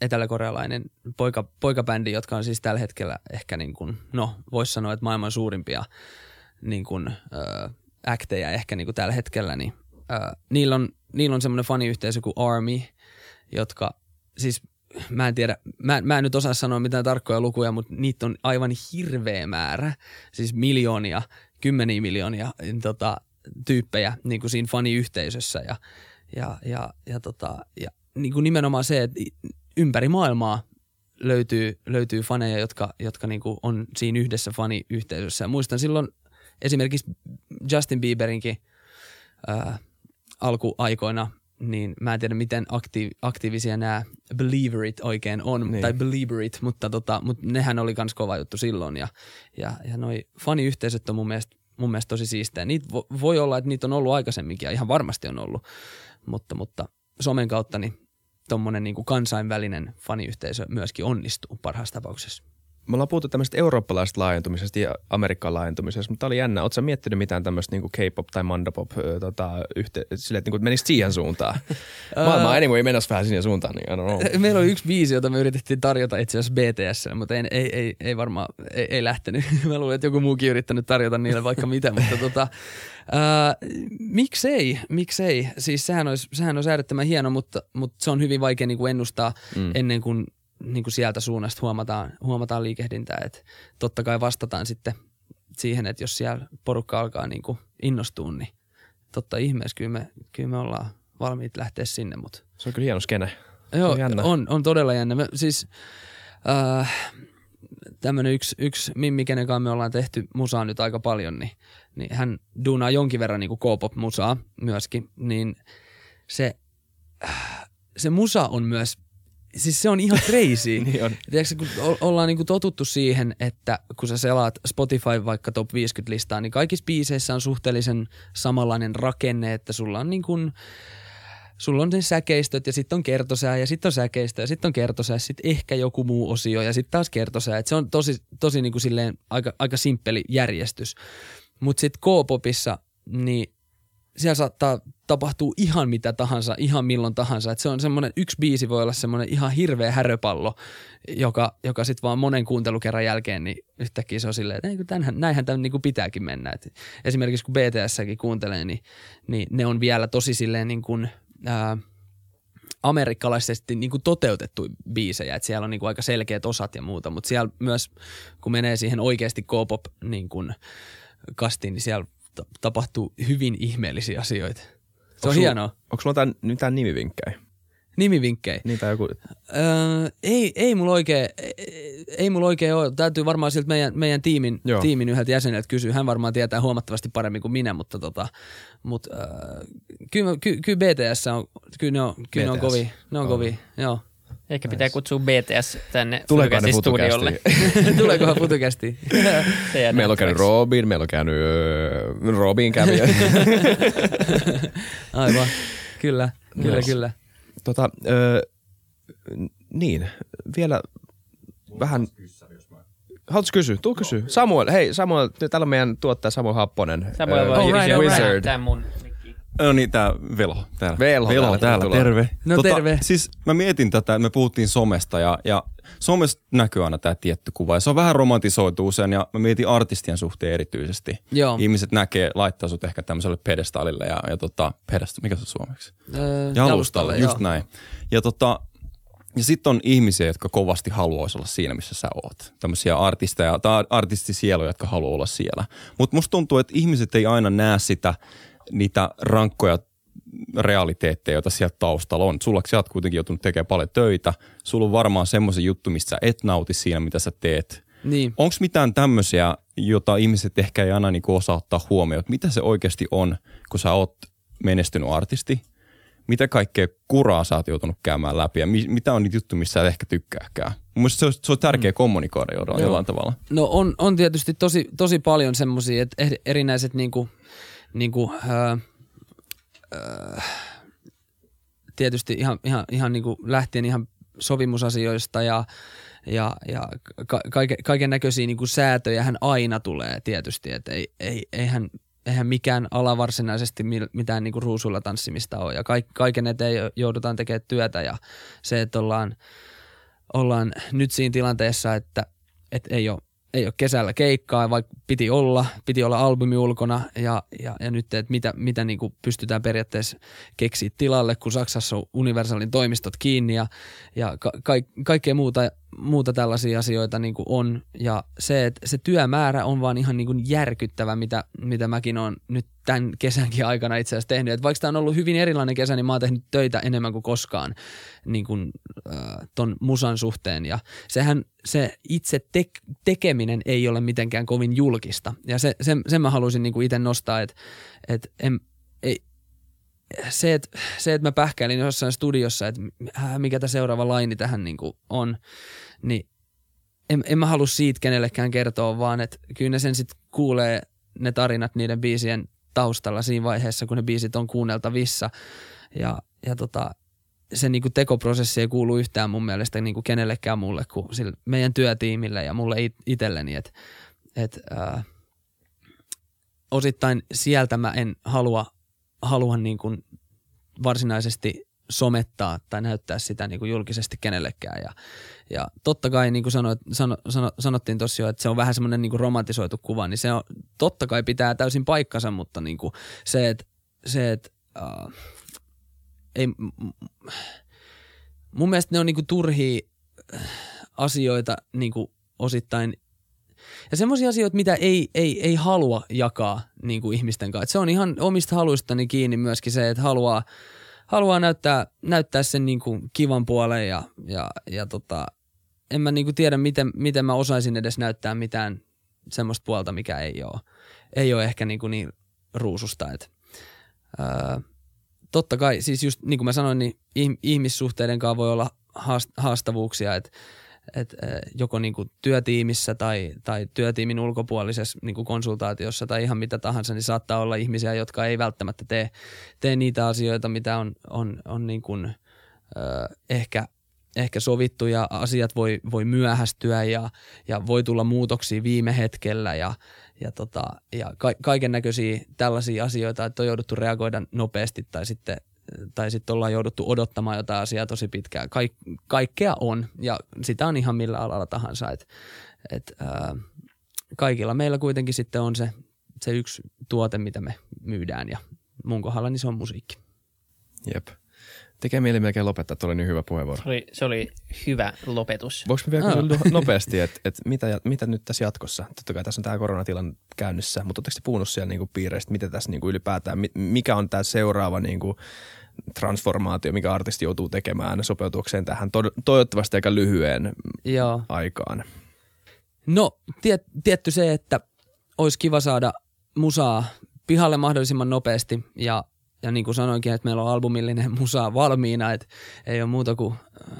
eteläkorealainen poika, poikabändi, jotka on siis tällä hetkellä ehkä niin kuin, no voisi sanoa, että maailman suurimpia niin kuin, äh, acteja ehkä niin kuin tällä hetkellä, niin äh, niillä on, niillä on semmoinen faniyhteisö kuin Army, jotka siis mä en tiedä, mä, mä en nyt osaa sanoa mitään tarkkoja lukuja, mutta niitä on aivan hirveä määrä, siis miljoonia, kymmeniä miljoonia tota, tyyppejä niin kuin siinä faniyhteisössä ja, ja, ja, ja, tota, ja niin kuin nimenomaan se, että ympäri maailmaa löytyy, löytyy faneja, jotka, jotka niin kuin on siinä yhdessä faniyhteisössä. Ja muistan silloin esimerkiksi Justin Bieberinkin ää, alkuaikoina, niin mä en tiedä miten aktiiv- aktiivisia nämä believerit oikein on, niin. tai believerit, mutta, tota, mutta nehän oli myös kova juttu silloin. Ja, ja, ja noi faniyhteisöt on mun mielestä, mun mielestä tosi siistejä. Niitä vo, voi olla, että niitä on ollut aikaisemminkin, ja ihan varmasti on ollut, mutta, mutta somen kautta niin tuommoinen niin kansainvälinen faniyhteisö myöskin onnistuu parhaassa tapauksessa. Me ollaan puhuttu tämmöisestä eurooppalaisesta laajentumisesta ja Amerikan laajentumisesta, mutta tämä oli jännä. Oletko miettinyt mitään tämmöistä niin K-pop tai mandapop tota, yhte, sille, että niin menisi siihen suuntaan? Maailma anyway menossa vähän siihen suuntaan, niin I don't know. Meillä oli yksi biisi, jota me yritettiin tarjota itse asiassa BTS, mutta ei, ei, ei, ei varmaan, ei, ei lähtenyt. Mä luulen, että joku muukin yrittänyt tarjota niille vaikka mitä, mutta tota, Uh, miksei, miksei. Siis sehän olisi, sehän olisi äärettömän hieno, mutta, mutta se on hyvin vaikea niin kuin ennustaa mm. ennen kuin, niin kuin sieltä suunnasta huomataan, huomataan liikehdintää. Et totta kai vastataan sitten siihen, että jos siellä porukka alkaa niin kuin innostua, niin totta ihmeessä kyllä me, kyllä me ollaan valmiit lähteä sinne. Mutta. Se on kyllä hieno skene. Joo, on, on, on todella jännä. Me, siis, äh, tämmöinen yksi, yksi mimmi, kenen kanssa me ollaan tehty musaa nyt aika paljon, niin, niin hän duunaa jonkin verran niin kuin K-pop-musaa myöskin, niin se, se musa on myös Siis se on ihan crazy. niin on. Tiedätkö, kun ollaan niinku totuttu siihen, että kun sä selaat Spotify vaikka top 50 listaa, niin kaikissa biiseissä on suhteellisen samanlainen rakenne, että sulla on niin kuin, sulla on ne säkeistöt ja sitten on kertosää ja sitten on säkeistö ja sitten on kertosää ja sitten ehkä joku muu osio ja sitten taas kertosää. Et se on tosi, tosi niin kuin silleen aika, aika simppeli järjestys. Mutta sitten K-popissa, niin siellä saattaa tapahtua ihan mitä tahansa, ihan milloin tahansa. Et se on semmoinen, yksi biisi voi olla semmoinen ihan hirveä häröpallo, joka, joka sitten vaan monen kuuntelukerran jälkeen, niin yhtäkkiä se on silleen, että näinhän, näinhän tämän niin kuin pitääkin mennä. Et esimerkiksi kun BTS-säkin kuuntelee, niin, niin ne on vielä tosi silleen niin kuin – ää, amerikkalaisesti niin kuin toteutettu biisejä, että siellä on niin kuin aika selkeät osat ja muuta, mutta siellä myös kun menee siihen oikeasti K-pop niin kuin kastiin, niin siellä ta- tapahtuu hyvin ihmeellisiä asioita. Se on hienoa. Onko sulla mitään, mitään nimivinkkejä? Nimivinkkejä. Niitä joku... Öö, ei, ei mulla oikein, ei, ei mulla oikein ole. Täytyy varmaan siltä meidän, meidän tiimin, Joo. tiimin yhdeltä jäseneltä kysyä. Hän varmaan tietää huomattavasti paremmin kuin minä, mutta tota, mut, öö, kyllä, ky, kyllä BTS on, kyllä ne on, kyllä ne on BTS. kovia. Ne on kovia, joo. Ehkä pitää kutsua BTS tänne Futucastin studiolle. Tuleekohan futukästi? Meillä on käynyt. Robin, meillä on käynyt öö, Robin kävi. Aivan, kyllä, kyllä, Yes. kyllä. tota, öö, niin, vielä vähän... Haluatko kysyä? Tuu kysyä. Samuel, hei Samuel, täällä on meidän tuottaja Samuel Happonen. Samuel öö, All kysyä right, all right. Wizard. Tää mun. No niin, tää Velho täällä. Velho Velho täällä, täällä, terve. No terve. Siis mä mietin tätä, me puhuttiin somesta ja, ja somesta näkyy aina tämä tietty kuva. Ja se on vähän romantisoitu usein ja mä mietin artistien suhteen erityisesti. Joo. Ihmiset näkee, laittaa sut ehkä tämmöiselle pedestaalille ja, ja tota, pedesta, mikä se on suomeksi? Öö, Jalustalle, just joo. näin. Ja, tota, ja sitten on ihmisiä, jotka kovasti haluaisi olla siinä, missä sä oot. Tämmöisiä artisteja tai artistisieluja, jotka haluaa olla siellä. Mutta musta tuntuu, että ihmiset ei aina näe sitä, niitä rankkoja realiteetteja, joita sieltä taustalla on. Sulla sä oot kuitenkin joutunut tekemään paljon töitä. Sulla on varmaan semmoisen juttu, mistä sä et nauti siinä, mitä sä teet. Niin. Onko mitään tämmöisiä, jota ihmiset ehkä ei aina niin osaa ottaa huomioon, että mitä se oikeasti on, kun sä oot menestynyt artisti? Mitä kaikkea kuraa sä oot joutunut käymään läpi ja mi- mitä on niitä juttuja, missä sä et ehkä tykkääkään? Mun se on, se on tärkeä mm. kommunikoida jollain, Joo. tavalla. No on, on tietysti tosi, tosi paljon semmoisia, että eri- erinäiset niinku, niinku, ää, ää, tietysti ihan, ihan, ihan niinku lähtien ihan sovimusasioista ja, ja, ja ka- kaiken, näköisiä niinku säätöjä hän aina tulee tietysti, että ei, ei, eihän, eihän mikään ala varsinaisesti mitään niinku ruusuilla tanssimista ole. Ja kaik, kaiken eteen joudutaan tekemään työtä ja se, että ollaan, ollaan nyt siinä tilanteessa, että, että ei ole ei ole kesällä keikkaa, vaikka piti olla, piti olla albumi ulkona ja, ja, ja nyt, että mitä, mitä niin kuin pystytään periaatteessa keksiä tilalle, kun Saksassa on Universalin toimistot kiinni ja, ja ka, ka, kaikkea muuta, muuta tällaisia asioita niin kuin on. Ja se, että se työmäärä on vaan ihan niin kuin järkyttävä, mitä, mitä mäkin olen nyt tämän kesänkin aikana itse asiassa tehnyt. Et vaikka tämä on ollut hyvin erilainen kesä, niin mä oon tehnyt töitä enemmän kuin koskaan niin kuin, äh, ton musan suhteen. Ja sehän se itse tek- tekeminen ei ole mitenkään kovin julkista. Ja se, sen, sen mä haluaisin niin itse nostaa, että et en, ei, se, että se, et mä pähkäilin jossain studiossa, että äh, mikä tämä seuraava laini tähän niin on, niin en, en mä halua siitä kenellekään kertoa, vaan että kyllä ne sen sitten kuulee ne tarinat niiden biisien taustalla siinä vaiheessa, kun ne biisit on kuunneltavissa. Ja, ja tota, se niinku tekoprosessi ei kuulu yhtään mun mielestä niinku kenellekään mulle kuin sille meidän työtiimille ja mulle it- itselleni. Et, et, ää, osittain sieltä mä en halua, halua niinku varsinaisesti somettaa tai näyttää sitä niin kuin julkisesti kenellekään. Ja, ja totta kai, niin kuin sanoit, sano, sano, sanottiin tuossa jo, että se on vähän semmoinen niin kuin romantisoitu kuva, niin se on, totta kai pitää täysin paikkansa, mutta niin kuin se, että se, että uh, ei, mun mielestä ne on niin kuin turhia äh, asioita niin kuin osittain ja semmoisia asioita, mitä ei, ei, ei halua jakaa niin kuin ihmisten kanssa. Et se on ihan omista haluistani kiinni myöskin se, että haluaa, haluaa näyttää, näyttää sen niin kuin kivan puolen ja, ja, ja tota, en mä niin kuin tiedä, miten, miten mä osaisin edes näyttää mitään semmoista puolta, mikä ei ole, ei ole ehkä niin, kuin niin ruususta. Et, ää, totta kai, siis just niin kuin mä sanoin, niin ihm- ihmissuhteiden kanssa voi olla haast- haastavuuksia, että et, joko niinku työtiimissä tai, tai työtiimin ulkopuolisessa niinku konsultaatiossa tai ihan mitä tahansa, niin saattaa olla ihmisiä, jotka ei välttämättä tee, tee niitä asioita, mitä on, on, on niinku, äh, ehkä, ehkä sovittu ja asiat voi, voi myöhästyä ja, ja voi tulla muutoksia viime hetkellä ja, ja, tota, ja ka- kaiken näköisiä tällaisia asioita, että on jouduttu reagoida nopeasti tai sitten tai sitten ollaan jouduttu odottamaan jotain asiaa tosi pitkään. Kaik- kaikkea on ja sitä on ihan millä alalla tahansa. Et, et, ää, kaikilla meillä kuitenkin sitten on se, se yksi tuote, mitä me myydään ja mun kohdalla niin se on musiikki. Jep. Tekee mieli melkein lopettaa, tuolla niin hyvä puheenvuoro. Se oli, se oli hyvä lopetus. Voinko vielä kysyä nopeasti, että et mitä, mitä nyt tässä jatkossa? Totta kai tässä on tämä koronatilan käynnissä, mutta oletteko te puhunut siellä niinku piireistä, mitä tässä niinku ylipäätään, mi- mikä on tämä seuraava niinku transformaatio, mikä artisti joutuu tekemään sopeutuakseen tähän to- toivottavasti aika lyhyen Joo. aikaan? No, tiet, tietty se, että olisi kiva saada musaa pihalle mahdollisimman nopeasti ja, ja niin kuin sanoinkin, että meillä on albumillinen musaa valmiina, että ei ole muuta kuin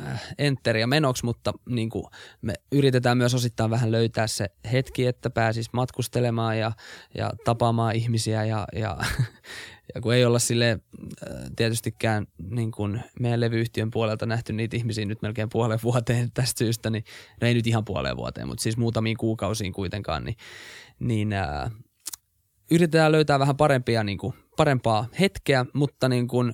äh, enter ja menoksi, mutta niin kuin me yritetään myös osittain vähän löytää se hetki, että pääsis matkustelemaan ja, ja tapaamaan ihmisiä ja, ja, ja kun ei olla sille äh, tietystikään niin kuin meidän levyyhtiön puolelta nähty niitä ihmisiä nyt melkein puolen vuoteen tästä syystä, niin no ei nyt ihan puoleen vuoteen, mutta siis muutamiin kuukausiin kuitenkaan, niin, niin ää, yritetään löytää vähän parempia, niin kuin, parempaa hetkeä, mutta niin kuin,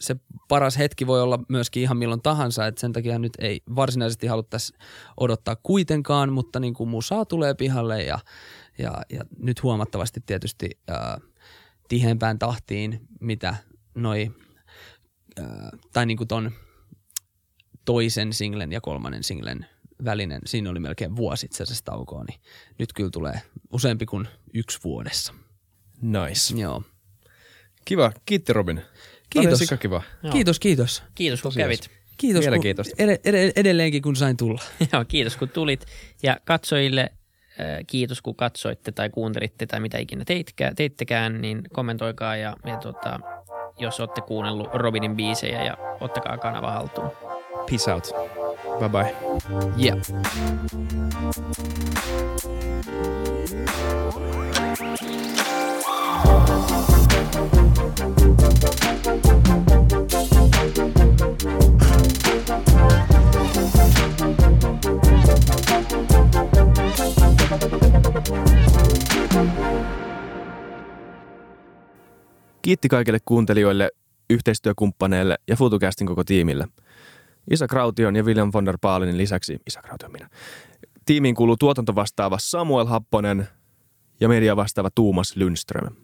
se paras hetki voi olla myöskin ihan milloin tahansa, että sen takia nyt ei varsinaisesti haluttaisi odottaa kuitenkaan, mutta niin kuin musaa tulee pihalle ja, ja, ja nyt huomattavasti tietysti ää, tiheämpään tahtiin, mitä noi, ää, tai niin kuin ton toisen singlen ja kolmannen singlen välinen, siinä oli melkein vuosi itse asiassa taukoa, niin nyt kyllä tulee useampi kuin yksi vuodessa. Nice. Joo. Kiva. Kiitti Robin. Kiitos. Sika kiva. Joo. Kiitos, kiitos. Kiitos kun kävit. Kiitos kun, ed- ed- edelleenkin kun sain tulla. Joo, kiitos kun tulit. Ja katsojille äh, kiitos kun katsoitte tai kuuntelitte tai mitä ikinä teitkään, teittekään, niin kommentoikaa ja, ja tota, jos olette kuunnellut Robinin biisejä ja ottakaa kanava haltuun. Peace out. Bye bye. Yeah. Kiitti kaikille kuuntelijoille, yhteistyökumppaneille ja FutuCastin koko tiimille. Isa Kraution ja William von der Baalinin lisäksi, Isa Kraution minä, tiimiin kuuluu tuotantovastaava Samuel Happonen ja media vastaava Tuumas Lundström.